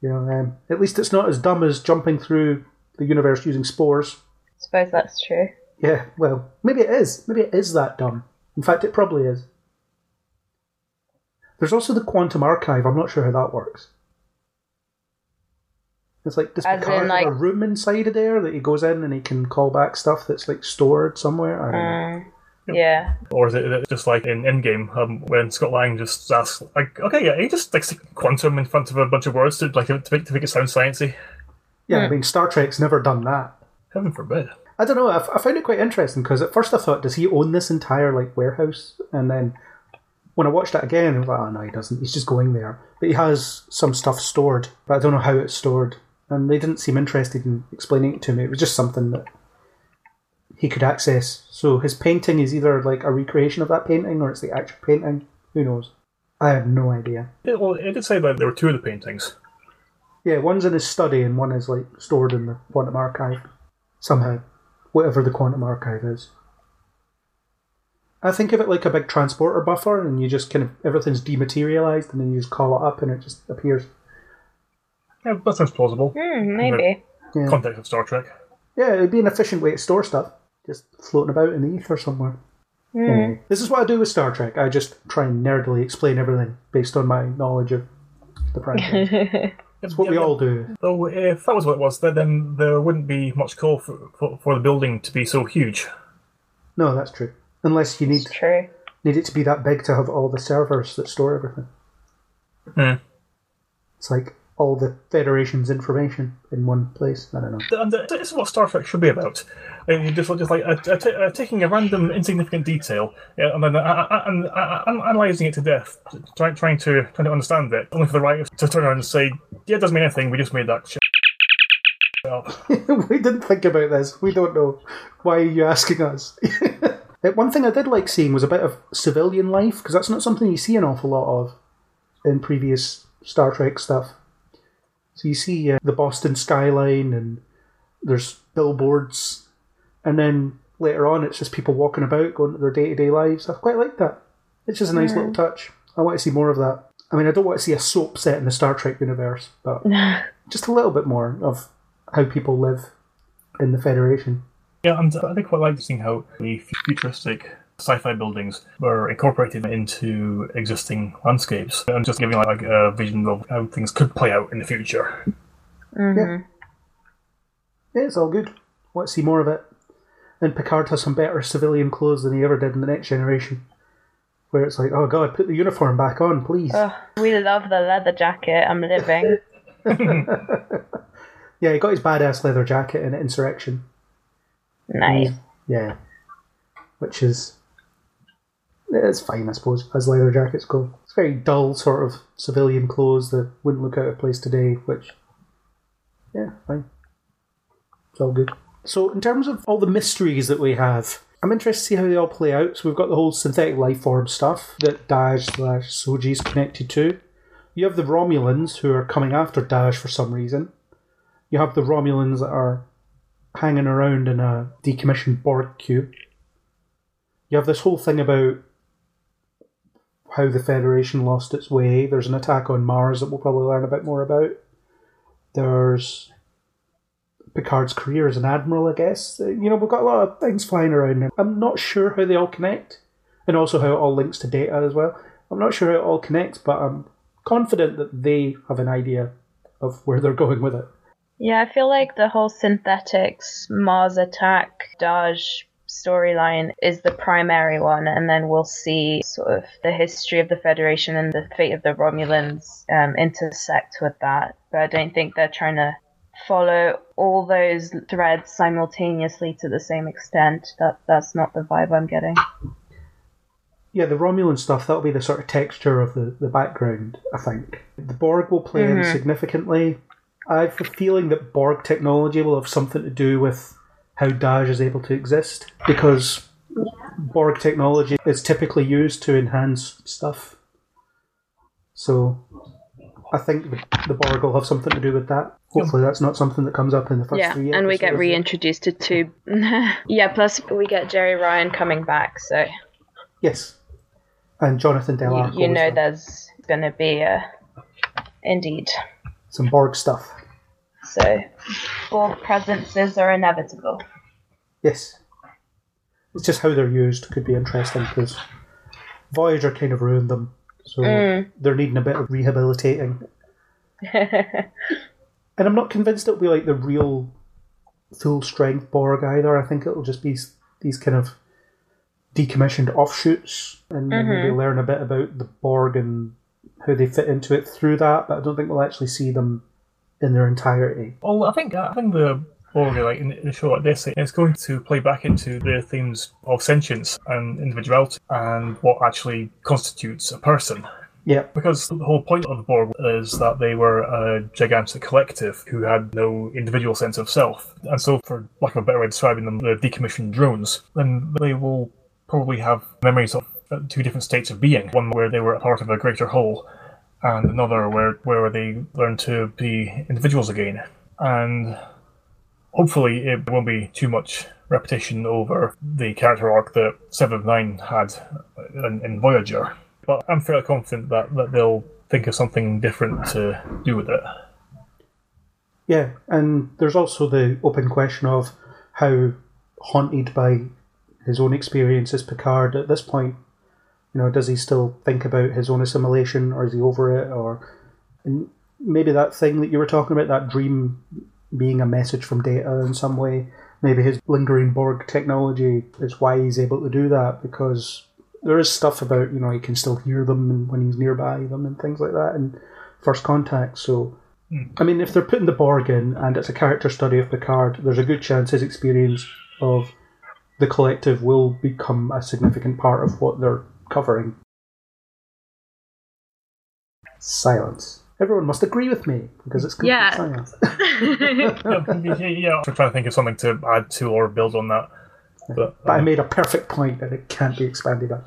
know, um, at least it's not as dumb as jumping through the universe using spores. Suppose that's true. Yeah, well, maybe it is. Maybe it is that dumb. In fact, it probably is. There's also the quantum archive. I'm not sure how that works. It's like does As Picard in, have a room inside of there that he goes in and he can call back stuff that's like stored somewhere? I don't know. Um, yeah. Or is it just like in Endgame um, when Scott Lang just asks, like, okay, yeah, he just like stick quantum in front of a bunch of words to like to make, to make it sound sciencey. Yeah, I mean Star Trek's never done that. Heaven forbid. I don't know. I, found it quite interesting because at first I thought, does he own this entire like warehouse? And then when I watched it again, I was like, oh no, he doesn't. He's just going there. But he has some stuff stored, but I don't know how it's stored. And they didn't seem interested in explaining it to me. It was just something that he could access. So his painting is either like a recreation of that painting or it's the actual painting. Who knows? I have no idea. It, well, it did say that there were two of the paintings. Yeah, one's in his study and one is like stored in the quantum archive somehow, whatever the quantum archive is. I think of it like a big transporter buffer, and you just kind of everything's dematerialized, and then you just call it up, and it just appears. Yeah, that sounds plausible. Hmm, maybe. Yeah, Context of Star Trek. yeah, it'd be an efficient way to store stuff, just floating about in the ether somewhere. Anyway, this is what I do with Star Trek. I just try and nerdily explain everything based on my knowledge of the franchise. That's what we all do. Though, if that was what it was, then- then there wouldn't be much call for, for, for the building to be so huge. No, that's true. Unless you need It's true. need it to be that big to have all the servers that store everything. Hmm. It's like all the Federation's information in one place. I don't know. And this is what Star Trek should be about. You just, just like uh, uh, ta- uh, taking a random insignificant detail yeah, and then uh, uh, and, uh, uh, analyzing it to death, trying trying to trying to understand it, only for the writers to turn around and say, "Yeah, it doesn't mean anything. We just made that shit up." we didn't think about this. We don't know. Why are you asking us? One thing I did like seeing was a bit of civilian life, because that's not something you see an awful lot of in previous Star Trek stuff. So you see uh, the Boston skyline, and there's billboards, and then later on it's just people walking about, going to their day to day lives. I quite like that. It's just a nice little touch. I want to see more of that. I mean, I don't want to see a soap set in the Star Trek universe, but just a little bit more of how people live in the Federation. Yeah, and I think quite like seeing how the futuristic sci-fi buildings were incorporated into existing landscapes and just giving like a vision of how things could play out in the future. Mm-hmm. Yeah. yeah, it's all good. Want to see more of it. And Picard has some better civilian clothes than he ever did in the next generation. Where it's like, oh god, put the uniform back on, please. Ugh, we love the leather jacket. I'm living. Yeah, he got his badass leather jacket in Insurrection. nice. Yeah. Which is. It's fine, I suppose, as leather jackets go. It's very dull, sort of civilian clothes that wouldn't look out of place today, which. Yeah, fine. It's all good. So, in terms of all the mysteries that we have, I'm interested to see how they all play out. So, we've got the whole synthetic life form stuff that Dahj slash Soji is connected to. You have the Romulans who are coming after Dahj for some reason. You have the Romulans that are hanging around in a decommissioned Borg cube. You have this whole thing about how the Federation lost its way. There's an attack on Mars that we'll probably learn a bit more about. There's Picard's career as an admiral, I guess. Uh, You know, we've got a lot of things flying around now. I'm not sure how they all connect, and also how it all links to Data as well. I'm not sure how it all connects, but I'm confident that they have an idea of where they're going with it. Yeah, I feel like the whole synthetics Mars attack storyline is the primary one, and then we'll see sort of the history of the Federation and the fate of the Romulans um, intersect with that. But I don't think they're trying to follow all those threads simultaneously to the same extent. That that's not the vibe I'm getting. Yeah, the Romulan stuff, that'll be the sort of texture of the, the background, I think. The Borg will play in significantly. I have a feeling that Borg technology will have something to do with how Dahj is able to exist, because Borg technology is typically used to enhance stuff. So I think the, the Borg will have something to do with that. Hopefully, that's not something that comes up in the first Yeah, three and we get reintroduced to two. yeah, plus we get Jeri Ryan coming back, so Yes. And Jonathan you, Del Arco. you as know well. there's going to be a. Indeed. Some Borg stuff. So, Borg presences are inevitable. Yes. It's just how they're used could be interesting because Voyager kind of ruined them. So hmm. they're needing a bit of rehabilitating. and I'm not convinced it'll be like the real full strength Borg either. I think it'll just be these kind of decommissioned offshoots and then maybe mm-hmm. learn a bit about the Borg and how they fit into it through that, but I don't think we'll actually see them in their entirety. Well, I think I think the or like in, in a show like this, it's going to play back into the themes of sentience and individuality and what actually constitutes a person. Yeah, Because the whole point of the Borg is that they were a gigantic collective who had no individual sense of self. And so, for lack of a better way of describing them, the decommissioned drones, then they will probably have memories of uh, two different states of being one where they were a part of a greater whole, and another where, where they learn to be individuals again. And hopefully, it won't be too much repetition over the character arc that Seven of Nine had in, in Voyager but I'm fairly confident that, that they'll think of something different to do with it. yeah, and there's also the open question of how haunted by his own experience is Picard at this point. You know, does he still think about his own assimilation, or is he over it, or and maybe that thing that you were talking about, that dream being a message from Data in some way. Maybe his lingering Borg technology is why he's able to do that because there is stuff about you know he can still hear them and when he's nearby them and things like that in First Contact. So, hmm. I mean, if they're putting the Borg in and it's a character study of Picard, there's a good chance his experience of the collective will become a significant part of what they're covering. Silence. Everyone must agree with me because it's complete Yeah. silence. yeah, yeah, yeah, I'm trying to think of something to add to or build on that. But, But I um, made a perfect point and it can't be expanded on.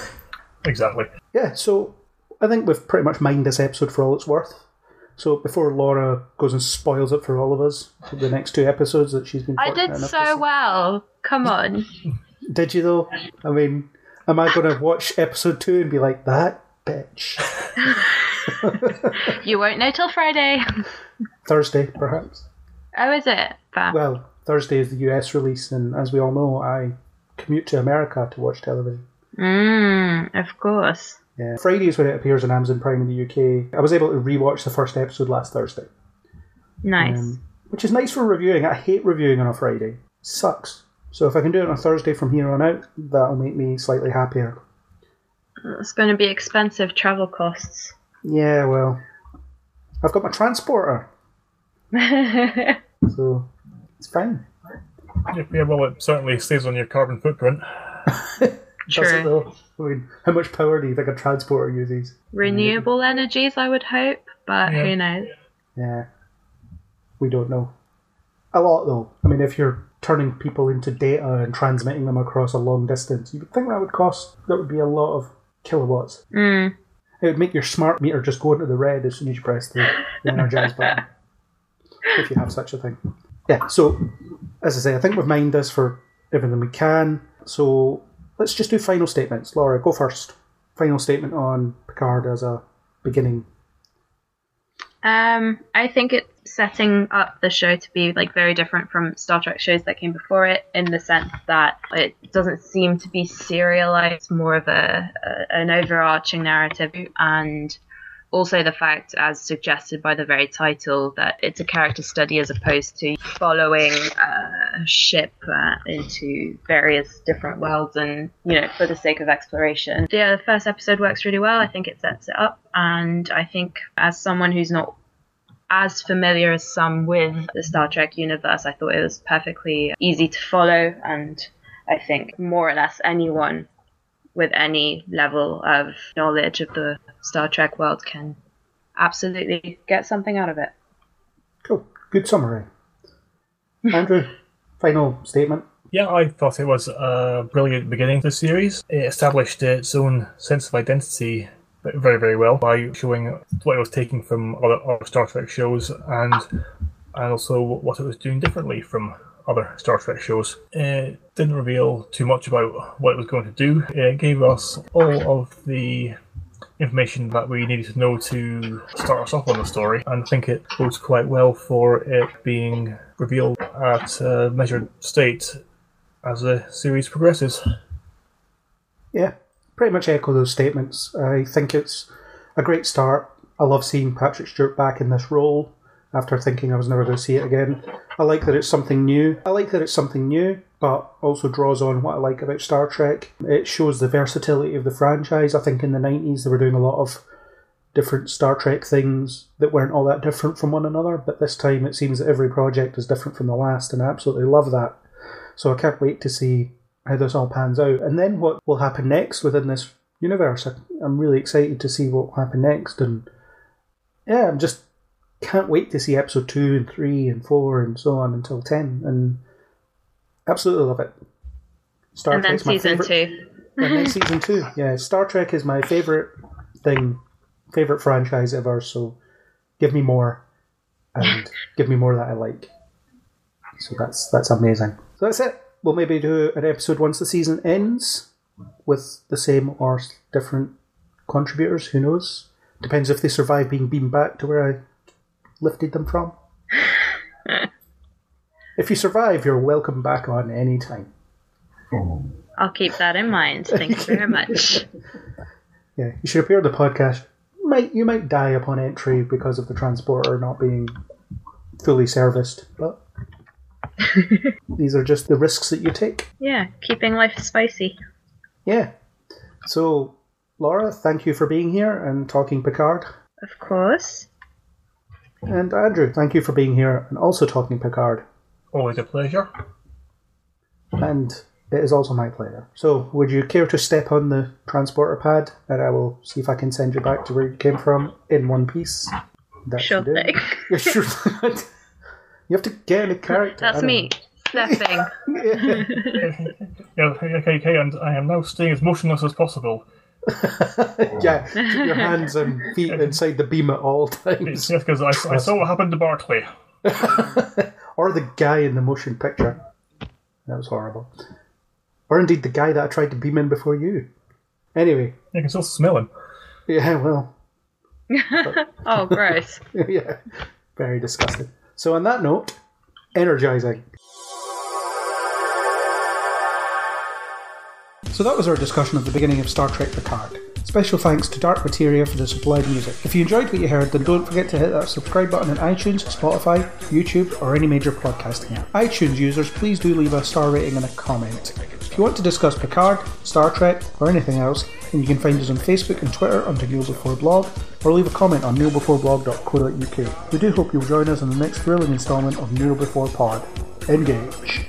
exactly. Yeah, so I think we've pretty much mined this episode for all it's worth. So before Laura goes and spoils it for all of us, for the next two episodes that she's been I did so well. Come on. Did you though? I mean, am I going to watch episode two and be like, that bitch? You won't know till Friday. Thursday, perhaps. Oh, is it? Fair. Well, Thursday is the US release, and as we all know, I commute to America to watch television. Mmm, of course. Yeah. Friday is when it appears on Amazon Prime in the UK. I was able to rewatch the first episode last Thursday. Nice. Um, which is nice for reviewing. I hate reviewing on a Friday. Sucks. So if I can do it on a Thursday from here on out, that'll make me slightly happier. it's going to be expensive travel costs. Yeah, well, I've got my transporter, so it's fine. Yeah, yeah, well, it certainly stays on your carbon footprint. True. I mean, how much power do you think a transporter uses? Renewable energies, I would hope, but Yeah. who knows? Yeah, we don't know. A lot though. I mean, if you're turning people into data and transmitting them across a long distance, you would think that would cost. That would be a lot of kilowatts. Mm. It would make your smart meter just go into the red as soon as you press the, the energize button. If you have such a thing. Yeah, so as I say, I think we've mined this for everything we can. So let's just do final statements. Laura, go first. Final statement on Picard as a beginning. Um, I think it's setting up the show to be like very different from Star Trek shows that came before it, in the sense that it doesn't seem to be serialized, more of a, a an overarching narrative, and also the fact, as suggested by the very title, that it's a character study as opposed to following a ship uh, into various different worlds and you know for the sake of exploration. Yeah, the first episode works really well. I think it sets it up, and I think as someone who's not as familiar as some with the Star Trek universe, I thought it was perfectly easy to follow, and I think more or less anyone with any level of knowledge of the Star Trek world can absolutely get something out of it. Cool. Good summary. Andrew, final statement. Yeah, I thought it was a brilliant beginning to the series. It established its own sense of identity very, very well by showing what it was taking from other, other Star Trek shows and and also what it was doing differently from other Star Trek shows. It didn't reveal too much about what it was going to do. It gave us all of the information that we needed to know to start us off on the story, and I think it bodes quite well for it being revealed at a measured state as the series progresses. Yeah, pretty much echo those statements. I think it's a great start. I love seeing Patrick Stewart back in this role after thinking I was never going to see it again. I like that it's something new. I like that it's something new, but also draws on what I like about Star Trek. It shows the versatility of the franchise. I think in the 90s they were doing a lot of different Star Trek things that weren't all that different from one another, but this time it seems that every project is different from the last, and I absolutely love that. So I can't wait to see how this all pans out. And then what will happen next within this universe. I'm really excited to see what will happen next, and yeah, I'm just can't wait to see episode two and three and four and so on until ten, and absolutely love it. Star and then Trek's my favorite- two. and then season two. Yeah, Star Trek is my favorite thing, favorite franchise ever. So give me more, and give me more that I like. So that's that's amazing. So that's it. We'll maybe do an episode once the season ends with the same or different contributors. Who knows? Depends if they survive being beamed back to where I lifted them from. if you survive, you're welcome back on any time. I'll keep that in mind. Thank you very much. Yeah, you should appear on the podcast. Might you might die upon entry because of the transporter not being fully serviced, but these are just the risks that you take. Yeah, keeping life spicy. Yeah. So, Laura, thank you for being here and talking Picard. Of course. And Andrew, thank you for being here and also talking Picard. Always a pleasure. And it is also my pleasure. So, would you care to step on the transporter pad and I will see if I can send you back to where you came from in one piece? That Sure you do. thing. Yeah, sure. you have to get in a character. That's me. Stepping. know. Yeah, okay, okay, okay, and I am now staying as motionless as possible. yeah, keep your hands and feet inside the beam at all times. Yes, because I, I saw what happened to Barclay. or the guy in the motion picture. That was horrible. Or indeed the guy that I tried to beam in before you. Anyway, You can still smell him. yeah, well, Oh, gross. yeah, very disgusting. So, on that note, energizing. So that was our discussion at the beginning of Star Trek Picard. Special thanks to Dark Materia for the supplied music. If you enjoyed what you heard, then don't forget to hit that subscribe button on iTunes, Spotify, YouTube, or any major podcasting app. iTunes users, please do leave a star rating and a comment. If you want to discuss Picard, Star Trek, or anything else, then you can find us on Facebook and Twitter under Neil Before Blog, or leave a comment on neilbeforeblog.co.uk. We do hope you'll join us in the next thrilling instalment of Neil Before Pod. Engage.